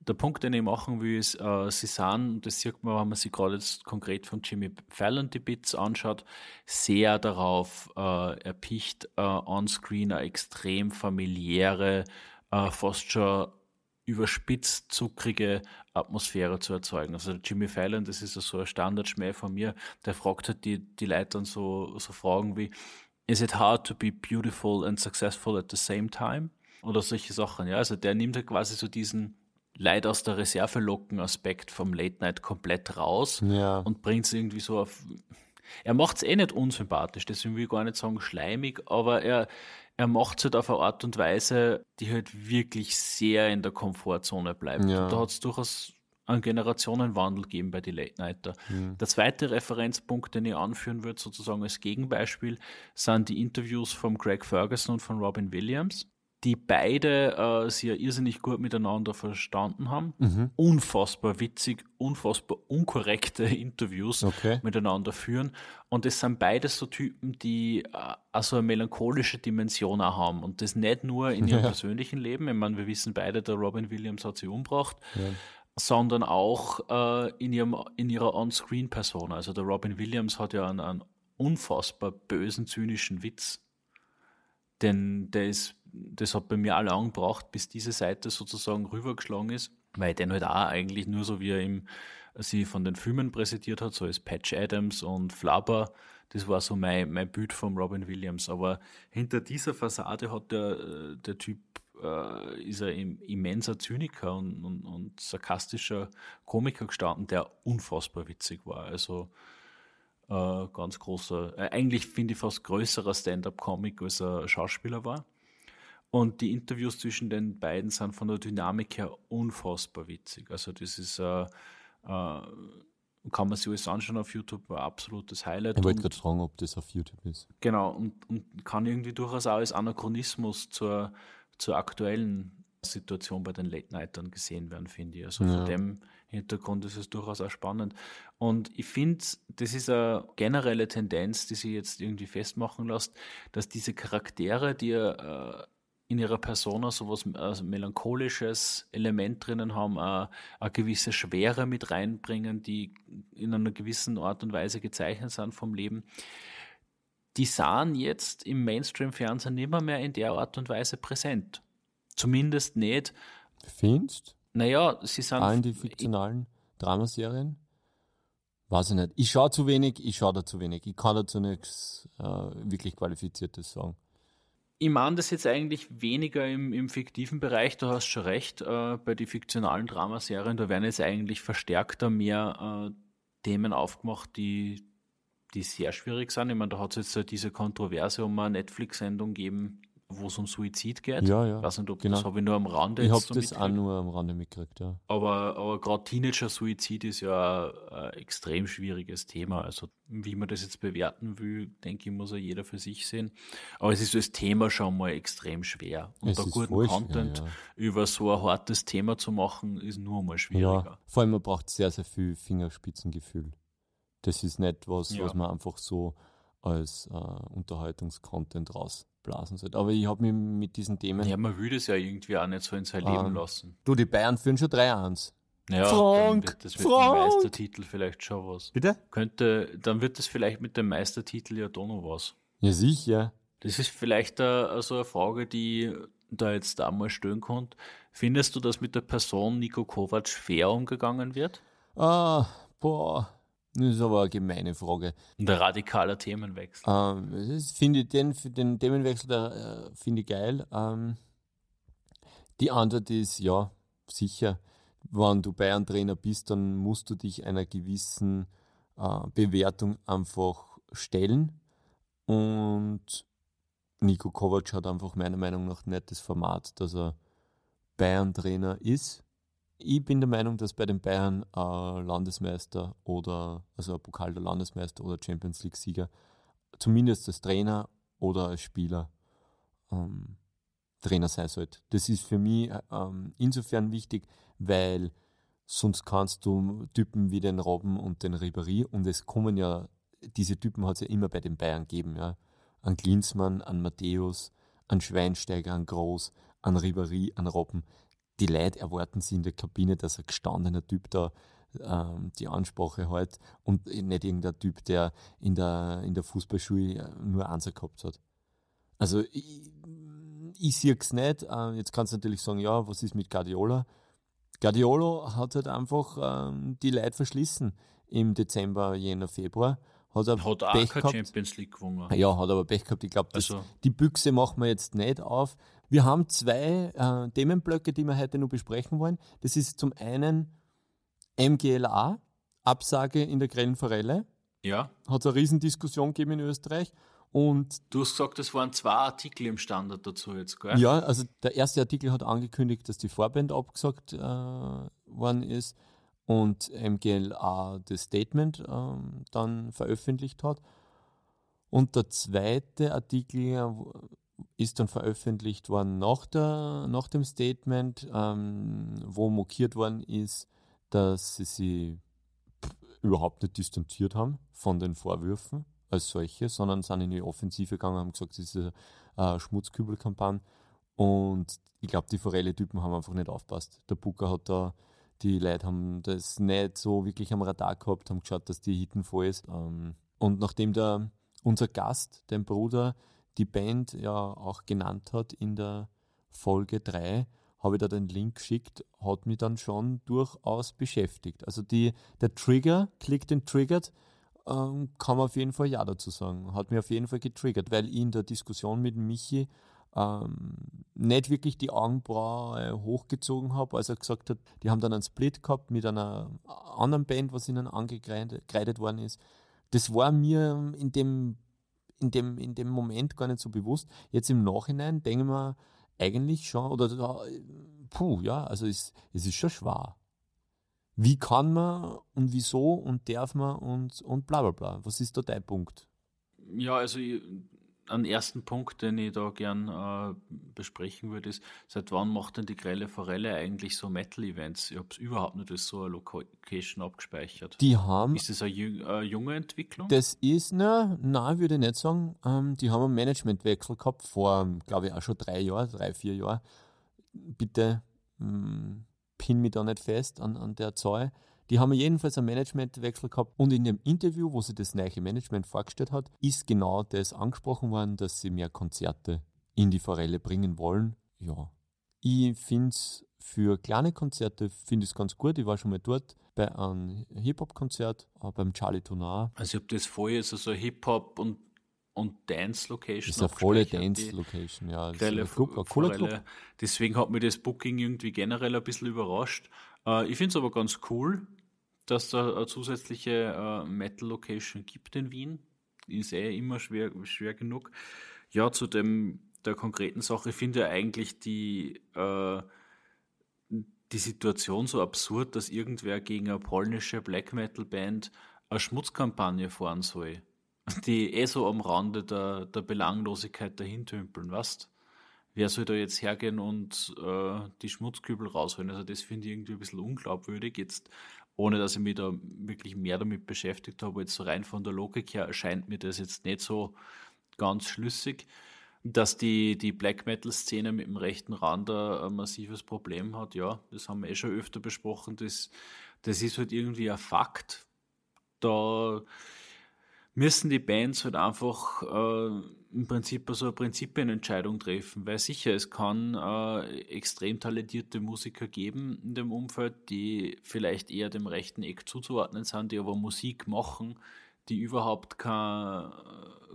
S1: der Punkt, den ich machen will, ist, äh, sie sind, das sieht man, wenn man sich gerade jetzt konkret von Jimmy Fallon die Bits anschaut, sehr darauf äh, erpicht, äh, on-screen eine extrem familiäre, äh, fast schon überspitzt zuckrige Atmosphäre zu erzeugen. Also Jimmy Fallon, das ist so ein Standardschmäh von mir, der fragt halt die, die Leute dann so, so Fragen wie, is it hard to be beautiful and successful at the same time? Oder solche Sachen, ja. Also der nimmt halt quasi so diesen Leute aus der Reserve locken Aspekt vom Late Night komplett raus ja. und bringt es irgendwie so auf. Er macht es eh nicht unsympathisch, deswegen will ich gar nicht sagen schleimig, aber er, er macht es halt auf eine Art und Weise, die halt wirklich sehr in der Komfortzone bleibt. Ja. da hat es durchaus einen Generationenwandel gegeben bei den Late Nighter. Mhm. Der zweite Referenzpunkt, den ich anführen würde, sozusagen als Gegenbeispiel, sind die Interviews von Greg Ferguson und von Robin Williams die beide äh, sich ja irrsinnig gut miteinander verstanden haben. Mhm. Unfassbar witzig, unfassbar unkorrekte Interviews okay. miteinander führen. Und es sind beide so Typen, die äh, also eine melancholische Dimension auch haben. Und das nicht nur in ihrem ja. persönlichen Leben. Ich meine, wir wissen beide, der Robin Williams hat sie umgebracht. Ja. Sondern auch äh, in, ihrem, in ihrer On-Screen-Persona. Also der Robin Williams hat ja einen, einen unfassbar bösen, zynischen Witz. Denn der ist das hat bei mir alle angebracht, bis diese Seite sozusagen rübergeschlagen ist, weil den halt auch eigentlich nur so, wie er ihm, sie von den Filmen präsentiert hat, so als Patch Adams und Flubber, das war so mein, mein Bild von Robin Williams. Aber hinter dieser Fassade hat der, der Typ, äh, ist ein immenser Zyniker und, und, und sarkastischer Komiker gestanden, der unfassbar witzig war. Also äh, ganz großer, äh, eigentlich finde ich fast größerer Stand-up-Comic, als er Schauspieler war. Und die Interviews zwischen den beiden sind von der Dynamik her unfassbar witzig. Also das ist, äh, äh, kann man sich alles anschauen auf YouTube, ein absolutes Highlight.
S2: Ich wollte gerade fragen, ob das auf YouTube ist.
S1: Genau, und, und kann irgendwie durchaus auch als Anachronismus zur, zur aktuellen Situation bei den Late-Nightern gesehen werden, finde ich. Also ja. von dem Hintergrund ist es durchaus auch spannend. Und ich finde, das ist eine generelle Tendenz, die sich jetzt irgendwie festmachen lässt, dass diese Charaktere, die äh, in ihrer Persona so was also melancholisches Element drinnen haben, eine, eine gewisse Schwere mit reinbringen, die in einer gewissen Art und Weise gezeichnet sind vom Leben. Die sahen jetzt im Mainstream-Fernsehen nimmer mehr in der Art und Weise präsent. Zumindest nicht.
S2: Findest?
S1: Naja, sie sind.
S2: In die fiktionalen Dramaserien? Weiß ich nicht. Ich schaue zu wenig, ich schaue da zu wenig. Ich kann dazu nichts äh, wirklich Qualifiziertes sagen.
S1: Ich meine das jetzt eigentlich weniger im, im fiktiven Bereich, du hast schon recht, äh, bei den fiktionalen Dramaserien, da werden jetzt eigentlich verstärkter mehr äh, Themen aufgemacht, die, die sehr schwierig sind. Ich meine, da hat es jetzt diese Kontroverse um eine Netflix-Sendung gegeben, wo es um Suizid geht.
S2: Ja, ja.
S1: Ich weiß nicht, ob genau. das habe ich nur am Rande
S2: Ich habe so das auch nur am Rande mitgekriegt, ja.
S1: Aber, aber gerade Teenager-Suizid ist ja ein, extrem schwieriges Thema. Also wie man das jetzt bewerten will, denke ich, muss ja jeder für sich sehen. Aber es ist das Thema schon mal extrem schwer. Und da guten Content schwer, ja. über so ein hartes Thema zu machen, ist nur mal schwieriger.
S2: Ja, vor allem man braucht sehr, sehr viel Fingerspitzengefühl. Das ist nicht was, ja. was man einfach so als äh, Unterhaltungskontent rausblasen sollte. Aber ich habe mich mit diesen Themen.
S1: Ja, man will das ja irgendwie auch nicht so in sein Leben ähm, lassen.
S2: Du, die Bayern führen schon 3-1.
S1: Ja, Frank, wird, das wird Frank. mit dem Meistertitel vielleicht schon was.
S2: Bitte?
S1: Könnte, dann wird das vielleicht mit dem Meistertitel ja doch noch was.
S2: Ja, sicher.
S1: Das ist vielleicht also eine Frage, die da jetzt damals stellen konnte. Findest du, dass mit der Person Nico Kovac fair umgegangen wird?
S2: Ah, boah. Das ist aber eine gemeine Frage.
S1: Und ein radikaler Themenwechsel.
S2: Ähm, das finde ich den, den Themenwechsel äh, finde ich geil. Ähm, die Antwort ist ja, sicher. Wenn du Bayern-Trainer bist, dann musst du dich einer gewissen äh, Bewertung einfach stellen. Und Nico Kovac hat einfach meiner Meinung nach nicht das Format, dass er Bayern-Trainer ist. Ich bin der Meinung, dass bei den Bayern äh, Landesmeister oder also ein Pokal der Landesmeister oder Champions League-Sieger zumindest als Trainer oder als Spieler ähm, Trainer sein sollte. Das ist für mich ähm, insofern wichtig, weil sonst kannst du Typen wie den Robben und den Ribéry und es kommen ja, diese Typen hat es ja immer bei den Bayern gegeben, ja. An Klinsmann, an Matthäus, an Schweinsteiger, an Groß, an Ribéry, an Robben die Leute erwarten sie in der Kabine, dass ein gestandener Typ da ähm, die Ansprache hat und nicht irgendein Typ, der in der, in der Fußballschule äh, nur Anser gehabt hat. Also ich, ich sehe es nicht. Äh, jetzt kannst du natürlich sagen, ja, was ist mit Guardiola? Guardiola hat halt einfach ähm, die Leute verschlissen im Dezember, Jänner, Februar.
S1: Hat, er hat auch gehabt. Champions League gewonnen.
S2: Ja, hat aber Pech gehabt. Ich glaube, also. die Büchse machen wir jetzt nicht auf. Wir haben zwei äh, Themenblöcke, die wir heute noch besprechen wollen. Das ist zum einen MGLA, Absage in der Grellen Forelle.
S1: Ja.
S2: Hat es eine Riesendiskussion gegeben in Österreich. Und
S1: du hast gesagt, es waren zwei Artikel im Standard dazu jetzt, gell?
S2: Ja, also der erste Artikel hat angekündigt, dass die Vorband abgesagt äh, worden ist und MGLA das Statement ähm, dann veröffentlicht hat. Und der zweite Artikel ist dann veröffentlicht worden nach, der, nach dem Statement, ähm, wo mokiert worden ist, dass sie sich überhaupt nicht distanziert haben von den Vorwürfen als solche, sondern sind in die Offensive gegangen haben gesagt, es ist eine Schmutzkübelkampagne. Und ich glaube, die Forelle-Typen haben einfach nicht aufpasst. Der Booker hat da die Leute haben das nicht so wirklich am Radar gehabt, haben geschaut, dass die Hitten voll ist. Ähm, und nachdem der, unser Gast, dein Bruder, die Band ja auch genannt hat in der Folge 3, habe ich da den Link geschickt, hat mich dann schon durchaus beschäftigt. Also die, der Trigger, Click den Triggered, ähm, kann man auf jeden Fall ja dazu sagen. Hat mich auf jeden Fall getriggert, weil ich in der Diskussion mit Michi ähm, nicht wirklich die Augenbraue hochgezogen habe, als er gesagt hat, die haben dann einen Split gehabt mit einer anderen Band, was ihnen angekreidet worden ist. Das war mir in dem, in dem, in dem Moment gar nicht so bewusst. Jetzt im Nachhinein denke ich mir eigentlich schon, oder puh, ja, also es, es ist schon schwer. Wie kann man und wieso und darf man und, und bla bla bla. Was ist da dein Punkt?
S1: Ja, also ich, einen ersten Punkt, den ich da gern äh, besprechen würde, ist, seit wann macht denn die Grelle Forelle eigentlich so Metal-Events? Ich habe es überhaupt nicht als so eine Location abgespeichert.
S2: Die haben.
S1: Ist das eine, jüng, eine junge Entwicklung?
S2: Das ist, na, nein, würde ich nicht sagen. Ähm, die haben einen Managementwechsel gehabt vor, glaube ich, auch schon drei Jahren, drei, vier Jahren. Bitte mh, hm, pin mich da nicht fest an, an der Zahl. Die haben jedenfalls einen Managementwechsel gehabt und in dem Interview, wo sie das neue Management vorgestellt hat, ist genau das angesprochen worden, dass sie mehr Konzerte in die Forelle bringen wollen. Ja, ich finde es für kleine Konzerte finde ich ganz gut. Ich war schon mal dort bei einem Hip-Hop-Konzert, beim Charlie Tonar.
S1: Also ich habe das vorher also so Hip-Hop und und Dance Location.
S2: Das ist eine volle Dance Location, ja. Das
S1: ist Club, ein cooler Club. Deswegen hat mich das Booking irgendwie generell ein bisschen überrascht. Äh, ich finde es aber ganz cool, dass da zusätzliche äh, Metal Location gibt in Wien. Ist eh immer schwer, schwer genug. Ja, zu dem, der konkreten Sache finde ich eigentlich die, äh, die Situation so absurd, dass irgendwer gegen eine polnische Black Metal Band eine Schmutzkampagne fahren soll, die eh so am Rande der, der Belanglosigkeit dahintümpeln, weißt Wer soll da jetzt hergehen und äh, die Schmutzkübel rausholen? Also das finde ich irgendwie ein bisschen unglaubwürdig. Jetzt ohne dass ich mich da wirklich mehr damit beschäftigt habe. Jetzt so rein von der Logik her erscheint mir das jetzt nicht so ganz schlüssig. Dass die, die Black Metal-Szene mit dem rechten Rand ein massives Problem hat, ja, das haben wir eh schon öfter besprochen. Das, das ist halt irgendwie ein Fakt. Da müssen die Bands halt einfach äh, im Prinzip so eine Prinzipienentscheidung treffen, weil sicher, es kann äh, extrem talentierte Musiker geben in dem Umfeld, die vielleicht eher dem rechten Eck zuzuordnen sind, die aber Musik machen, die überhaupt keine,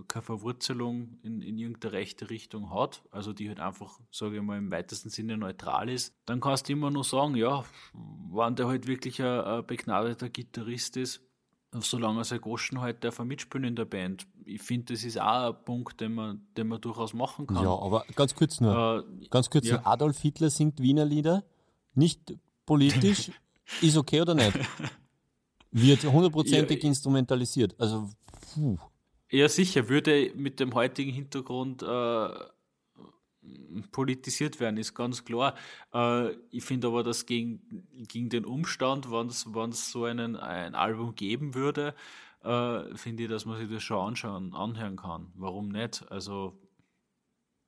S1: keine Verwurzelung in, in irgendeine rechte Richtung hat, also die halt einfach, sage ich mal, im weitesten Sinne neutral ist, dann kannst du immer nur sagen, ja, wenn der halt wirklich ein, ein begnadeter Gitarrist ist, solange er Goschen halt darf er mitspielen in der Band. Ich finde, das ist auch ein Punkt, den man, den man durchaus machen kann.
S2: Ja, aber ganz kurz nur. Äh, ganz kurz ja. nur. Adolf Hitler singt Wiener Lieder. Nicht politisch. ist okay oder nicht? Wird hundertprozentig ja, instrumentalisiert. Also, puh.
S1: Ja, sicher. Würde mit dem heutigen Hintergrund äh, politisiert werden, ist ganz klar. Äh, ich finde aber, dass gegen, gegen den Umstand, wenn es so einen, ein Album geben würde, äh, finde ich, dass man sich das schon anschauen, anhören kann. Warum nicht? Also,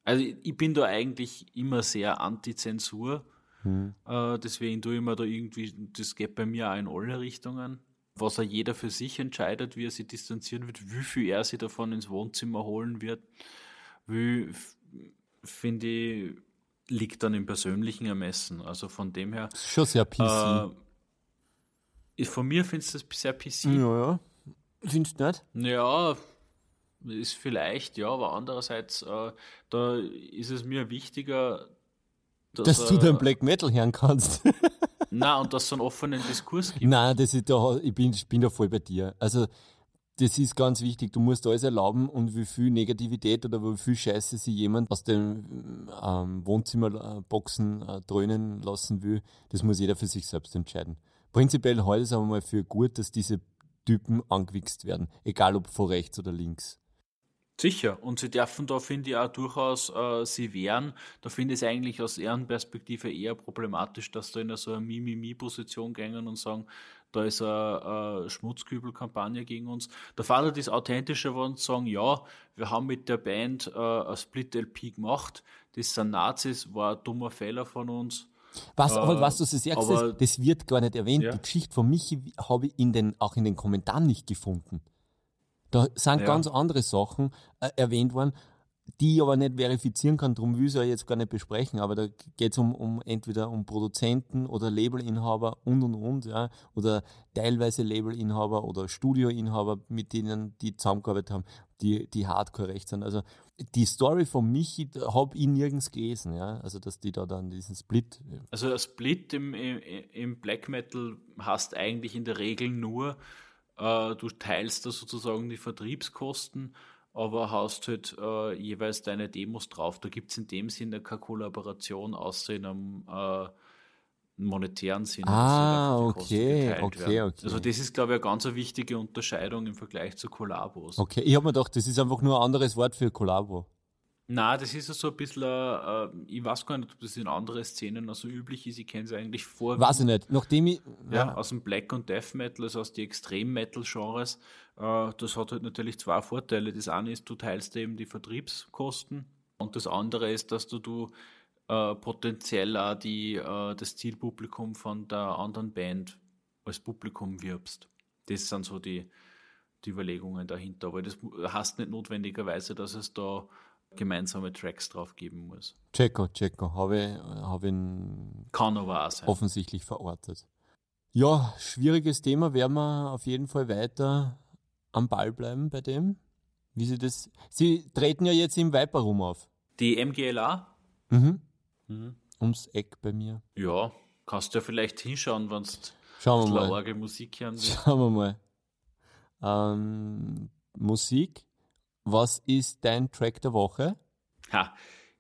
S1: also ich bin da eigentlich immer sehr anti-Zensur. Hm. Äh, deswegen tue ich mir da irgendwie, das geht bei mir auch in alle Richtungen. Was er jeder für sich entscheidet, wie er sich distanzieren wird, wie viel er sich davon ins Wohnzimmer holen wird, wie finde ich, liegt dann im persönlichen Ermessen. Also von dem her.
S2: Schon sehr PC.
S1: Äh, von mir findest du das sehr PC.
S2: Ja, ja. Findest du nicht?
S1: Ja, ist vielleicht, ja, aber andererseits, äh, da ist es mir wichtiger,
S2: dass, dass du den Black Metal hören kannst.
S1: Nein, und dass es einen offenen Diskurs gibt.
S2: Nein, das ist da, ich, bin, ich bin da voll bei dir. Also das ist ganz wichtig. Du musst alles erlauben und wie viel Negativität oder wie viel Scheiße sich jemand aus den ähm, Wohnzimmerboxen äh, dröhnen lassen will, das muss jeder für sich selbst entscheiden. Prinzipiell halte es aber mal für gut, dass diese Typen angewichst werden, egal ob von rechts oder links.
S1: Sicher, und sie dürfen da, finde ich, auch durchaus äh, sie wehren. Da finde ich es eigentlich aus deren Perspektive eher problematisch, dass da in so eine Mimimi-Position gehen und sagen, da ist eine, Schmutzkübelkampagne gegen uns. Der Vater ist authentischer und sagen, ja, wir haben mit der Band äh, eine Split-LP gemacht, das sind Nazis, war ein dummer Fehler von uns.
S2: Was, äh, aber was du so sagst, aber, das wird gar nicht erwähnt. Ja. Die Geschichte von Michi habe ich in den, auch in den Kommentaren nicht gefunden. Da sind ja. ganz andere Sachen äh, erwähnt worden, die ich aber nicht verifizieren kann, darum will ich ja jetzt gar nicht besprechen, aber da geht es um, um entweder um Produzenten oder Labelinhaber und und und, ja, oder teilweise Labelinhaber oder Studioinhaber, mit denen die zusammengearbeitet haben, die, die hardcore recht sind. Also die Story von Michi habe ich nirgends gelesen, ja, also dass die da dann diesen Split.
S1: Also ein Split im, im, im Black Metal hast eigentlich in der Regel nur, äh, du teilst da sozusagen die Vertriebskosten aber hast halt äh, jeweils deine Demos drauf. Da gibt es in dem Sinne keine Kollaboration, außer in einem, äh, monetären Sinn.
S2: Ah, okay, okay, okay.
S1: Also das ist, glaube ich, eine ganz wichtige Unterscheidung im Vergleich zu Kollabos.
S2: Okay, ich habe mir gedacht, das ist einfach nur ein anderes Wort für Kollabo.
S1: Na, das ist ja so ein bisschen, äh, ich weiß gar nicht, ob das in anderen Szenen so üblich ist. Ich kenne es eigentlich vor.
S2: Weiß ich nicht. Nachdem ich.
S1: Ja, ja, aus dem Black und Death Metal, also aus den Extrem-Metal-Genres. Äh, das hat halt natürlich zwei Vorteile. Das eine ist, du teilst eben die Vertriebskosten. Und das andere ist, dass du, du äh, potenziell auch die, äh, das Zielpublikum von der anderen Band als Publikum wirbst. Das sind so die, die Überlegungen dahinter. Aber das heißt nicht notwendigerweise, dass es da gemeinsame Tracks drauf geben muss.
S2: Checo, Checo, habe ich, hab ihn offensichtlich verortet. Ja, schwieriges Thema, werden wir auf jeden Fall weiter am Ball bleiben bei dem. Wie Sie das. Sie treten ja jetzt im Viper Room auf.
S1: Die MGLA?
S2: Mhm. mhm. Ums Eck bei mir.
S1: Ja, kannst du ja vielleicht hinschauen, wenn
S2: du
S1: mal. Musik hören
S2: Schauen wir mal. Ähm, Musik was ist dein Track der Woche?
S1: Ha,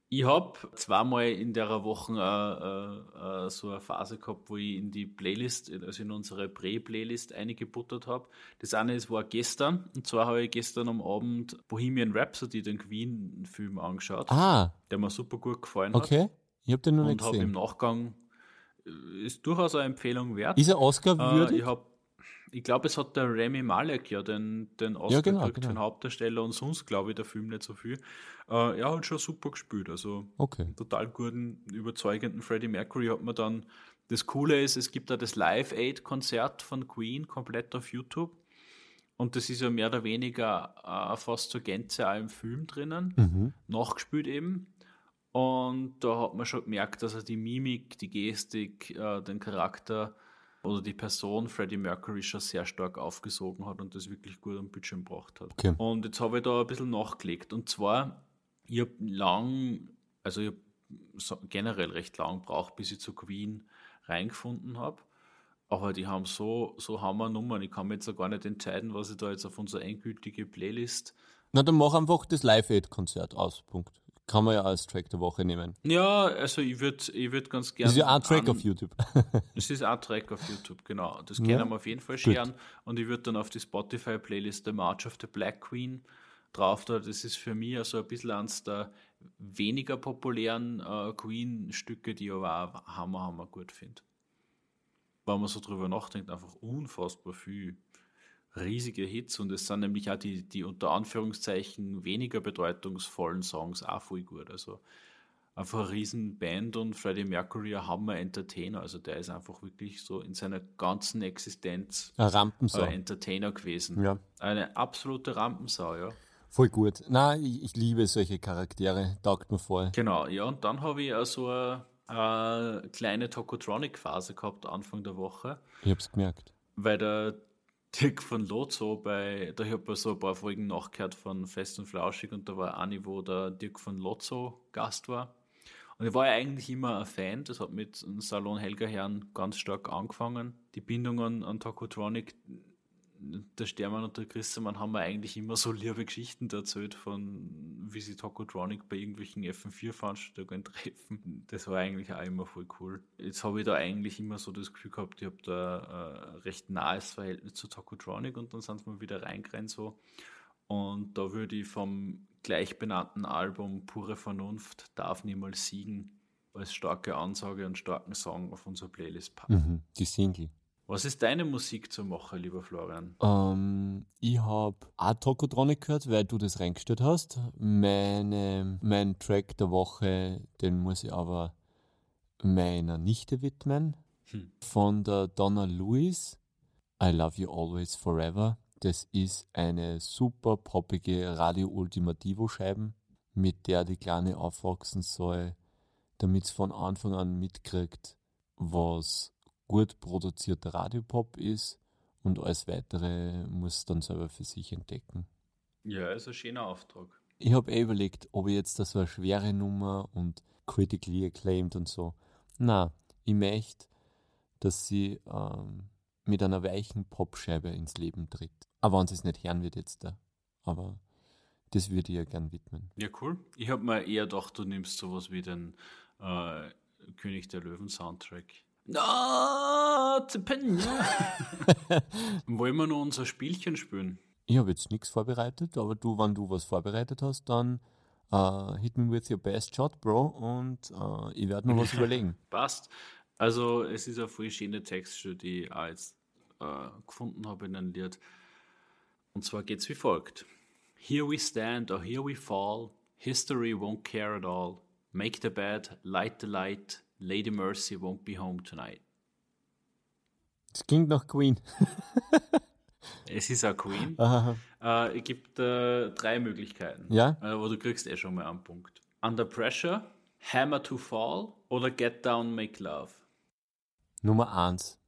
S1: ich habe zweimal in der Woche äh, äh, so eine Phase gehabt, wo ich in die Playlist, also in unsere Pre-Playlist eingebuttert habe. Das eine ist, war gestern, und zwar habe ich gestern am Abend Bohemian Rhapsody, den Queen-Film, angeschaut,
S2: ah.
S1: der mir super gut gefallen
S2: hat. Okay, ich habe den noch
S1: nicht
S2: gesehen. Und
S1: habe im Nachgang, äh, ist durchaus eine Empfehlung wert.
S2: Ist er Oscar-würdig?
S1: Äh, ich glaube, es hat der Remy Malek ja den, den Oscar ja, genau, gekriegt genau. für Hauptdarsteller und sonst glaube ich der Film nicht so viel. Äh, er hat schon super gespielt, also
S2: okay.
S1: total guten, überzeugenden Freddie Mercury hat man dann. Das Coole ist, es gibt da das Live Aid Konzert von Queen komplett auf YouTube. Und das ist ja mehr oder weniger äh, fast zur Gänze auch im Film drinnen,
S2: mhm.
S1: nachgespielt eben. Und da hat man schon gemerkt, dass er die Mimik, die Gestik, äh, den Charakter oder die Person Freddie Mercury schon sehr stark aufgesogen hat und das wirklich gut am Bildschirm gebracht hat.
S2: Okay.
S1: Und jetzt habe ich da ein bisschen nachgelegt. Und zwar, ich habe lang, also ich habe generell recht lang gebraucht, bis ich zu Queen reingefunden habe. Aber die haben so, so Hammer-Nummern. Ich kann mir jetzt auch gar nicht entscheiden, was ich da jetzt auf unsere endgültige Playlist.
S2: Na, dann mach einfach das Live-Aid-Konzert aus. Punkt. Kann man ja als Track der Woche nehmen.
S1: Ja, also ich würde ich würd ganz gerne.
S2: Das ist ja ein Track an, auf YouTube.
S1: das ist ein Track auf YouTube, genau. Das können ja. wir auf jeden Fall scheren. Gut. Und ich würde dann auf die Spotify-Playlist The March of the Black Queen drauf da. Das ist für mich also ein bisschen eines der weniger populären äh, Queen-Stücke, die ich aber auch hammer, hammer gut finde. Wenn man so drüber nachdenkt, einfach unfassbar viel riesige Hits und es sind nämlich auch die, die unter Anführungszeichen weniger bedeutungsvollen Songs auch voll gut. Also einfach eine riesen Band und Freddie Mercury ein Hammer Entertainer. Also der ist einfach wirklich so in seiner ganzen Existenz
S2: ein Rampensau.
S1: Ein Entertainer gewesen.
S2: Ja.
S1: Eine absolute Rampensau, ja.
S2: Voll gut. Na, ich, ich, liebe solche Charaktere, taugt mir voll.
S1: Genau, ja, und dann habe ich also eine, eine kleine Tokotronic-Phase gehabt Anfang der Woche.
S2: Ich hab's gemerkt.
S1: Weil der Dirk von Lotso bei, da habe ich so ein paar Folgen nachgehört von Fest und Flauschig und da war eine, wo der Dirk von Lotso Gast war. Und ich war ja eigentlich immer ein Fan, das hat mit Salon Helga Herrn ganz stark angefangen. Die Bindungen an Tokotronic der Stermann und der Christemann haben wir eigentlich immer so liebe Geschichten erzählt, von wie sie Tokotronic bei irgendwelchen FM4-Veranstaltungen treffen. Das war eigentlich auch immer voll cool. Jetzt habe ich da eigentlich immer so das Gefühl gehabt, ich habe da ein recht nahes Verhältnis zu Tokotronic und dann sind wir wieder reingerannt so. Und da würde ich vom gleichbenannten Album Pure Vernunft darf niemals siegen als starke Ansage und starken Song auf unsere Playlist
S2: packen. Mhm, die Single.
S1: Was ist deine Musik zur Woche, lieber Florian?
S2: Ähm, ich habe auch Tokotronic gehört, weil du das reingestellt hast. Meine, mein Track der Woche, den muss ich aber meiner Nichte widmen. Hm. Von der Donna Lewis. I Love You Always Forever. Das ist eine super poppige Radio Ultimativo Scheiben, mit der die Kleine aufwachsen soll, damit es von Anfang an mitkriegt, was gut produzierter Radiopop ist und alles weitere muss dann selber für sich entdecken.
S1: Ja, ist ein schöner Auftrag.
S2: Ich habe eh überlegt, ob ich jetzt da so eine schwere Nummer und critically acclaimed und so. Na, ich möchte, dass sie ähm, mit einer weichen Popscheibe ins Leben tritt. Aber wenn sie es nicht hören wird jetzt da. Aber das würde ich ja gern widmen.
S1: Ja, cool. Ich habe mir eher gedacht, du nimmst sowas wie den äh, König der Löwen Soundtrack No, Wollen wir noch unser Spielchen spielen?
S2: Ich habe jetzt nichts vorbereitet, aber du, wenn du was vorbereitet hast, dann uh, hit me with your best shot, Bro, und uh, ich werde noch was überlegen.
S1: Passt. Also, es ist eine voll schöne Textstelle, die ich auch jetzt uh, gefunden habe in einem Lied. Und zwar geht es wie folgt: Here we stand or here we fall, history won't care at all. Make the bed, light the light, Lady Mercy won't be home tonight.
S2: Das klingt nach Queen.
S1: es ist auch Queen. Äh, es gibt äh, drei Möglichkeiten.
S2: Ja?
S1: Äh, aber du kriegst eh schon mal einen Punkt. Under Pressure, Hammer to Fall oder Get Down, Make Love?
S2: Nummer eins.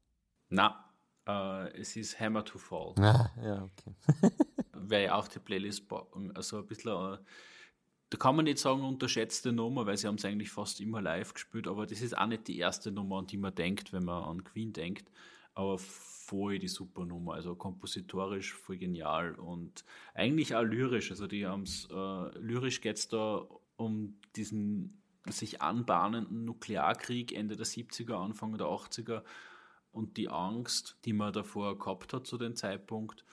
S1: Na, äh, es ist Hammer to Fall.
S2: Ah, ja, okay.
S1: Wäre ja auch die Playlist, also ein bisschen äh, da kann man nicht sagen, unterschätzte Nummer, weil sie haben es eigentlich fast immer live gespielt, aber das ist auch nicht die erste Nummer, an die man denkt, wenn man an Queen denkt, aber voll die super Nummer, also kompositorisch voll genial und eigentlich auch lyrisch, also die haben es, äh, lyrisch geht es da um diesen sich anbahnenden Nuklearkrieg Ende der 70er, Anfang der 80er und die Angst, die man davor gehabt hat zu dem Zeitpunkt.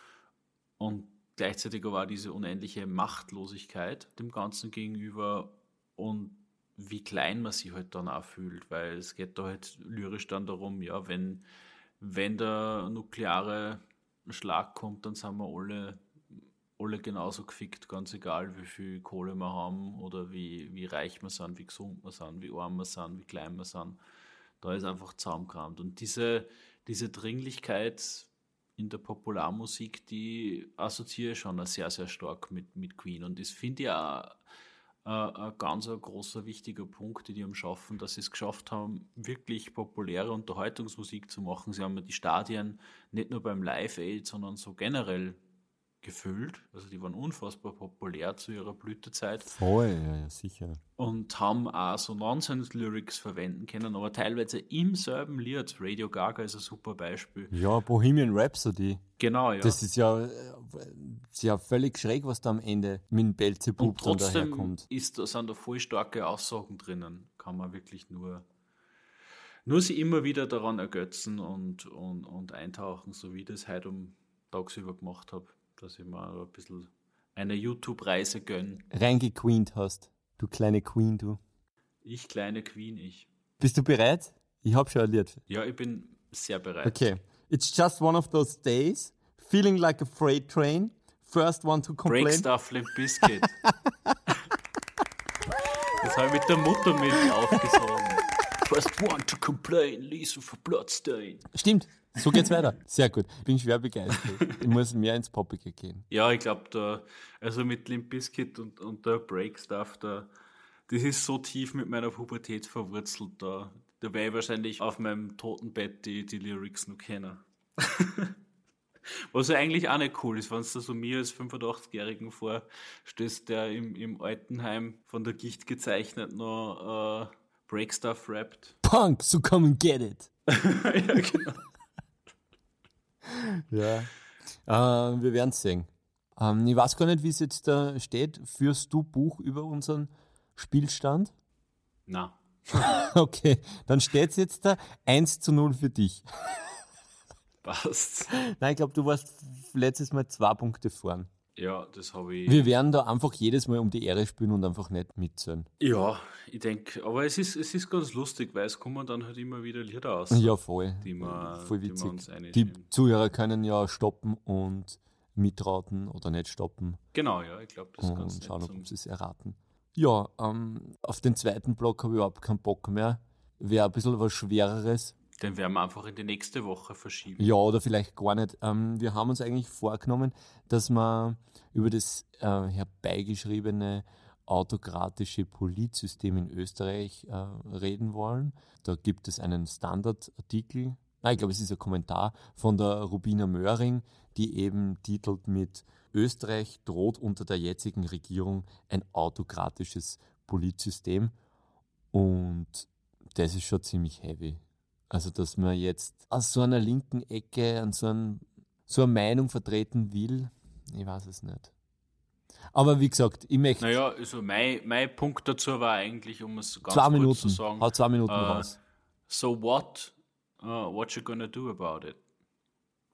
S1: Und gleichzeitig aber diese unendliche Machtlosigkeit dem Ganzen gegenüber und wie klein man sich halt dann auch fühlt, weil es geht da halt lyrisch dann darum, ja, wenn, wenn der nukleare Schlag kommt, dann sind wir alle, alle genauso gefickt, ganz egal, wie viel Kohle wir haben oder wie, wie reich wir sind, wie gesund wir sind, wie arm wir sind, wie klein wir sind. Da ist einfach zusammengekramt. Und diese, diese Dringlichkeit in der Popularmusik, die assoziiere ich schon sehr, sehr stark mit, mit Queen. Und das finde ich auch äh, ein ganz ein großer, wichtiger Punkt, die die haben schaffen, dass sie es geschafft haben, wirklich populäre Unterhaltungsmusik zu machen. Sie haben die Stadien nicht nur beim Live-Aid, sondern so generell gefüllt. Also die waren unfassbar populär zu ihrer Blütezeit.
S2: Voll, ja, ja, sicher.
S1: Und haben auch so Nonsense-Lyrics verwenden können, aber teilweise im selben Lied. Radio Gaga ist ein super Beispiel.
S2: Ja, Bohemian Rhapsody.
S1: Genau, ja.
S2: Das ist ja, ja völlig schräg, was da am Ende mit dem Belzebub
S1: Und trotzdem daherkommt. Ist, da sind da voll starke Aussagen drinnen. Kann man wirklich nur nur sie immer wieder daran ergötzen und, und, und eintauchen, so wie ich das heute um tagsüber gemacht habe dass ich mir ein bisschen eine YouTube-Reise gönne.
S2: Reingequeent hast. Du kleine Queen, du.
S1: Ich, kleine Queen, ich.
S2: Bist du bereit? Ich hab schon Lied.
S1: Ja, ich bin sehr bereit.
S2: Okay. It's just one of those days. Feeling like a freight train. First one to complain.
S1: Break Stuff Limp Biscuit. das habe ich mit der Muttermilch aufgesogen. First one to complain, Lisa for Bloodstain.
S2: Stimmt. So geht's weiter. Sehr gut. Bin schwer begeistert. Ich muss mehr ins Poppige gehen.
S1: Ja, ich glaube, da, also mit Limp Bizkit und, und der Break Stuff, da, das ist so tief mit meiner Pubertät verwurzelt, da, da werde ich wahrscheinlich auf meinem Totenbett die, die Lyrics noch kennen. Was ja eigentlich auch nicht cool ist, wenn du so mir als 85-Jährigen vorstehst, der im, im Altenheim von der Gicht gezeichnet noch äh, Break Stuff rappt.
S2: Punk, so come and get it.
S1: ja, genau
S2: ja. Äh, wir werden es sehen. Ähm, ich weiß gar nicht, wie es jetzt da steht. Führst du Buch über unseren Spielstand?
S1: Na.
S2: okay, dann steht es jetzt da 1 zu 0 für dich.
S1: Passt.
S2: Nein, ich glaube, du warst letztes Mal zwei Punkte vorn.
S1: Ja, das habe ich.
S2: Wir werden da einfach jedes Mal um die Ehre spielen und einfach nicht mitzählen.
S1: Ja, ich denke, aber es ist, es ist ganz lustig, weil es kommen dann halt immer wieder Lieder aus.
S2: Ja, voll.
S1: Die, man,
S2: voll witzig. Die, die Zuhörer können ja stoppen und mitraten oder nicht stoppen.
S1: Genau, ja, ich glaube, das ist ganz
S2: Und schauen, ob sie es erraten. Ja, ähm, auf den zweiten Block habe ich überhaupt keinen Bock mehr. Wäre ein bisschen was Schwereres.
S1: Den werden wir einfach in die nächste Woche verschieben.
S2: Ja, oder vielleicht gar nicht. Ähm, wir haben uns eigentlich vorgenommen, dass wir über das äh, herbeigeschriebene autokratische Politsystem in Österreich äh, reden wollen. Da gibt es einen Standardartikel, nein, ich glaube, es ist ein Kommentar von der Rubina Möhring, die eben titelt mit Österreich droht unter der jetzigen Regierung ein autokratisches Politsystem. Und das ist schon ziemlich heavy. Also, dass man jetzt aus so einer linken Ecke an so, ein, so eine Meinung vertreten will, ich weiß es nicht. Aber wie gesagt, ich möchte.
S1: Naja, also mein, mein Punkt dazu war eigentlich, um es ganz
S2: zwei
S1: kurz
S2: Minuten.
S1: zu sagen.
S2: Hau zwei Minuten
S1: äh,
S2: raus.
S1: So what uh, what you gonna do about it?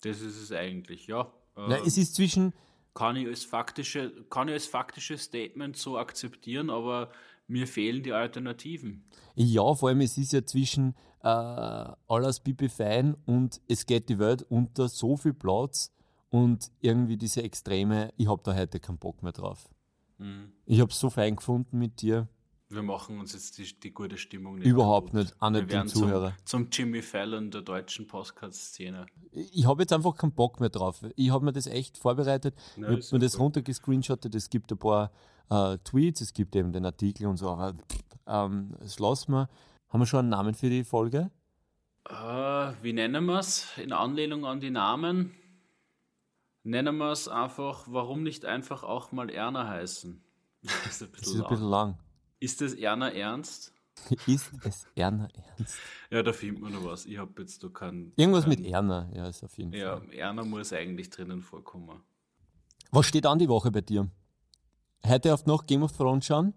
S1: Das ist es eigentlich, ja.
S2: Äh, Na, es ist zwischen.
S1: Kann ich, als faktische, kann ich als faktisches Statement so akzeptieren, aber mir fehlen die Alternativen.
S2: Ja, vor allem es ist ja zwischen äh, alles Bibi fein und es geht die Welt unter so viel Platz und irgendwie diese Extreme, ich habe da heute keinen Bock mehr drauf. Mhm. Ich habe es so fein gefunden mit dir.
S1: Wir machen uns jetzt die, die gute Stimmung
S2: nicht. Überhaupt nicht, auch nicht den
S1: Zuhörer. Zum, zum, Jimmy Fallon der deutschen Podcast-Szene.
S2: Ich habe jetzt einfach keinen Bock mehr drauf. Ich habe mir das echt vorbereitet. Ja, ich habe mir das runtergescreenshottet. Es gibt ein paar äh, Tweets, es gibt eben den Artikel und so. Aber ähm, das lassen wir. Haben wir schon einen Namen für die Folge?
S1: Uh, wie nennen wir es? In Anlehnung an die Namen nennen wir es einfach, warum nicht einfach auch mal Erna heißen?
S2: das ist ein bisschen, das ist ein bisschen lang.
S1: Ist das Erna ernst?
S2: ist es Erna ernst?
S1: Ja, da findet man noch was. Ich habe jetzt da kein.
S2: Irgendwas
S1: kein,
S2: mit Erna, ja, ist auf jeden
S1: ja, Fall. Ja, Erna muss eigentlich drinnen vorkommen.
S2: Was steht an die Woche bei dir? Heute auf noch Game of Thrones schauen?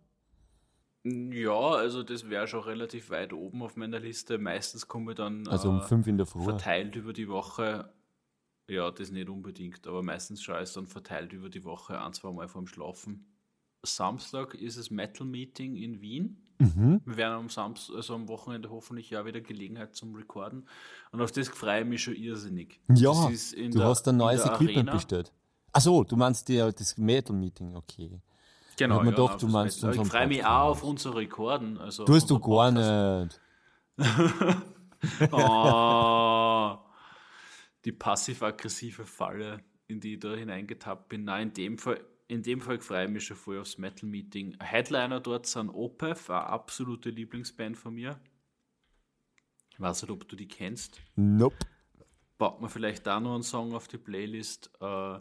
S1: Ja, also das wäre schon relativ weit oben auf meiner Liste. Meistens komme ich dann
S2: also um äh, fünf in der Früh.
S1: verteilt über die Woche. Ja, das nicht unbedingt, aber meistens schaue ich es dann verteilt über die Woche ein, zwei Mal vorm Schlafen. Samstag ist es Metal Meeting in Wien. Mhm. Wir werden am Samstag, also am Wochenende hoffentlich ja wieder Gelegenheit zum Recorden. Und auf das freue ich mich schon irrsinnig.
S2: Ja, du der, hast ein neues Equipment Arena. bestellt. Achso, du meinst ja das Metal Meeting, okay.
S1: Genau.
S2: Ja, doch, du meinst
S1: ich freue mich auch auf unser Rekorden. Also
S2: du hast du gar nicht.
S1: oh, die passiv-aggressive Falle, in die ich da hineingetappt bin. Nein, in dem Fall in dem Fall freue ich mich schon voll aufs Metal Meeting. Headliner dort sind Opeth, eine absolute Lieblingsband von mir. Ich weiß nicht, ob du die kennst.
S2: Nope.
S1: Baut man vielleicht da noch einen Song auf die Playlist. Uh,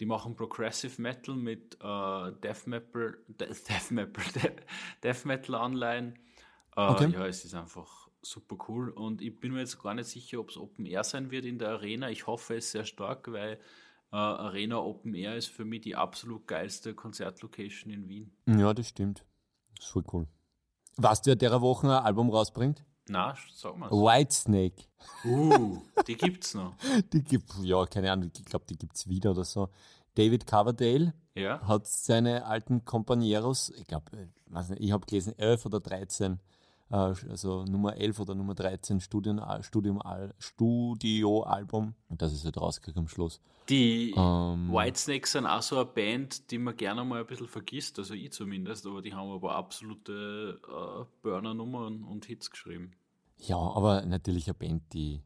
S1: die machen Progressive Metal mit uh, Death Metal, Death Metal, Death Metal Anleihen. Uh, okay. Ja, es ist einfach super cool. Und ich bin mir jetzt gar nicht sicher, ob es Open Air sein wird in der Arena. Ich hoffe es sehr stark, weil äh, Arena Open Air ist für mich die absolut geilste Konzertlocation in Wien.
S2: Ja, das stimmt. Das ist voll cool. Weißt du, wer der Woche ein Album rausbringt?
S1: Na, sag mal.
S2: Whitesnake.
S1: Uh, die gibt's noch.
S2: die gibt, ja, keine Ahnung, ich glaube, die gibt's wieder oder so. David Coverdale
S1: ja.
S2: hat seine alten Companeros, ich glaube, äh, ich habe gelesen, 11 oder 13 äh, also Nummer 11 oder Nummer 13 Studium, Studium, Studioalbum. Und das ist halt rausgekommen am Schluss.
S1: Die ähm, Whitesnakes sind auch so eine Band, die man gerne mal ein bisschen vergisst, also ich zumindest, aber die haben aber absolute äh, Burner-Nummern und Hits geschrieben.
S2: Ja, aber natürlich eine Band, die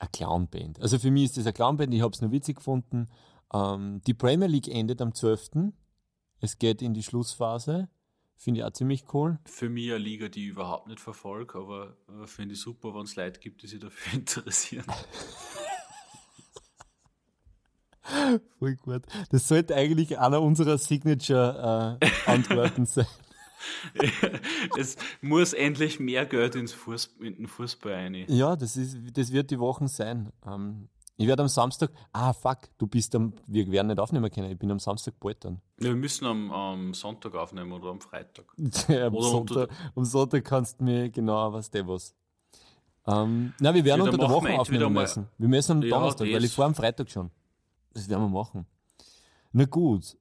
S2: eine Clown-Band. Also für mich ist das eine Clown-Band, ich habe es nur witzig gefunden. Ähm, die Premier League endet am 12. Es geht in die Schlussphase. Finde ich auch ziemlich cool.
S1: Für mich eine Liga, die ich überhaupt nicht verfolge, aber äh, finde ich super, wenn es Leute gibt, die sich dafür interessieren.
S2: Voll gut. Das sollte eigentlich einer unserer Signature-Antworten äh, sein.
S1: es muss endlich mehr Geld ins Fuß, in den Fußball rein.
S2: Ja, das, ist, das wird die Wochen sein. Ähm, ich werde am Samstag, ah fuck, du bist am, wir werden nicht aufnehmen können, ich bin am Samstag bald dann.
S1: Ja, wir müssen am, am Sonntag aufnehmen oder am Freitag.
S2: ja, am, oder Sonntag, am Sonntag kannst du mir genau was der was. Ähm, na, wir werden unter der Woche aufnehmen müssen. Wir müssen am ja, Donnerstag, weil ich fahre am Freitag schon. Das werden wir machen. Na gut,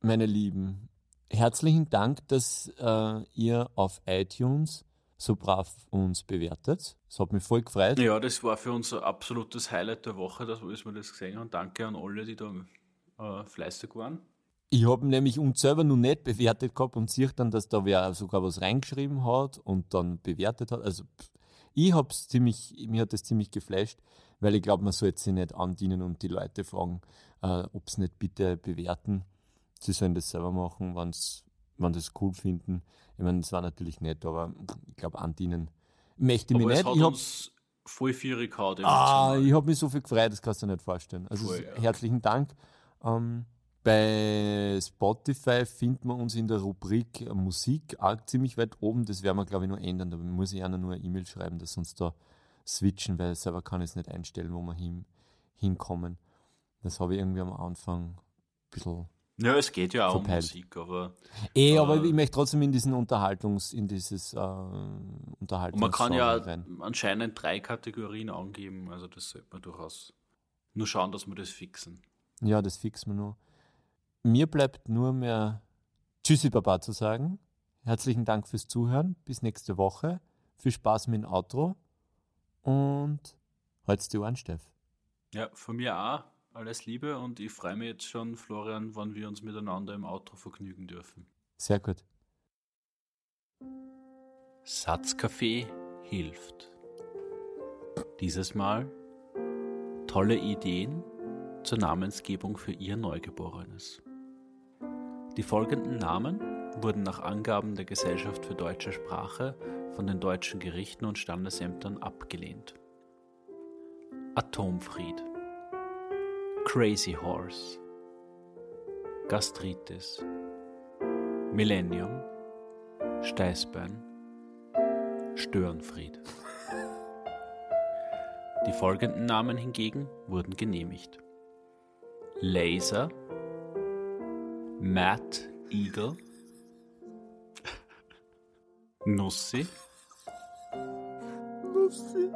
S2: meine Lieben, herzlichen Dank, dass äh, ihr auf iTunes so brav uns bewertet. Das hat mich voll gefreut.
S1: Ja, das war für uns ein absolutes Highlight der Woche, dass wir das gesehen haben. Danke an alle, die da äh, fleißig waren.
S2: Ich habe nämlich uns selber noch nicht bewertet gehabt und sehe dann, dass da wer sogar was reingeschrieben hat und dann bewertet hat. Also ich habe es ziemlich, mir hat das ziemlich geflasht, weil ich glaube, man sollte sich nicht andienen und die Leute fragen, äh, ob sie nicht bitte bewerten. Sie sollen das selber machen, wenn sie das cool finden. Ich meine, das war natürlich nett, aber ich glaube, andienen möchte ich mich nicht.
S1: ich habe voll viel gehauen.
S2: Ah, ich habe mich so viel gefreut, das kannst du dir nicht vorstellen. Also voll, ja. herzlichen Dank. Ähm, bei Spotify findet man uns in der Rubrik Musik auch ziemlich weit oben. Das werden wir, glaube ich, noch ändern. Da muss ich einer nur eine E-Mail schreiben, dass uns da switchen, weil selber kann ich es nicht einstellen, wo wir hin, hinkommen. Das habe ich irgendwie am Anfang ein bisschen
S1: Ja, es geht ja auch verpeilt. um Musik, aber.
S2: Eh, äh, aber ich möchte trotzdem in diesen Unterhaltungs, in dieses äh, Unterhaltungs.
S1: Man kann ja rein. anscheinend drei Kategorien angeben, also das sollte man durchaus nur schauen, dass wir das fixen.
S2: Ja, das fixen wir nur. Mir bleibt nur mehr Tschüssi Baba zu sagen. Herzlichen Dank fürs Zuhören. Bis nächste Woche. Viel Spaß mit dem Outro. Und halt's dir an, Steff.
S1: Ja, von mir auch alles Liebe und ich freue mich jetzt schon, Florian, wann wir uns miteinander im Auto vergnügen dürfen.
S2: Sehr gut.
S1: Satzkaffee hilft. Dieses Mal tolle Ideen zur Namensgebung für Ihr Neugeborenes. Die folgenden Namen wurden nach Angaben der Gesellschaft für deutsche Sprache von den deutschen Gerichten und Standesämtern abgelehnt. Atomfried Crazy Horse, Gastritis, Millennium, Steißbein, Störenfried. Die folgenden Namen hingegen wurden genehmigt. Laser, Matt Eagle, Nussi, Nussi.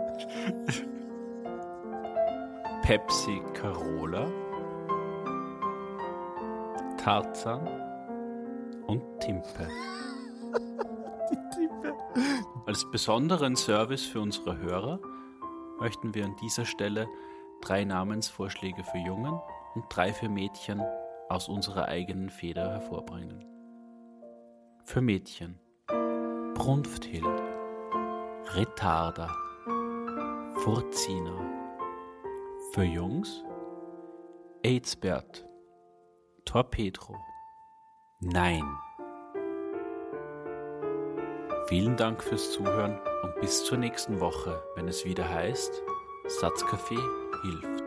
S1: Pepsi Carola, Tarzan und Timpe. Timpe. Als besonderen Service für unsere Hörer möchten wir an dieser Stelle drei Namensvorschläge für Jungen und drei für Mädchen aus unserer eigenen Feder hervorbringen. Für Mädchen Brunfthild, Retarda, Furzina, für Jungs Aidsbert, Torpedro, Nein. Vielen Dank fürs Zuhören und bis zur nächsten Woche, wenn es wieder heißt, Satzcafé hilft.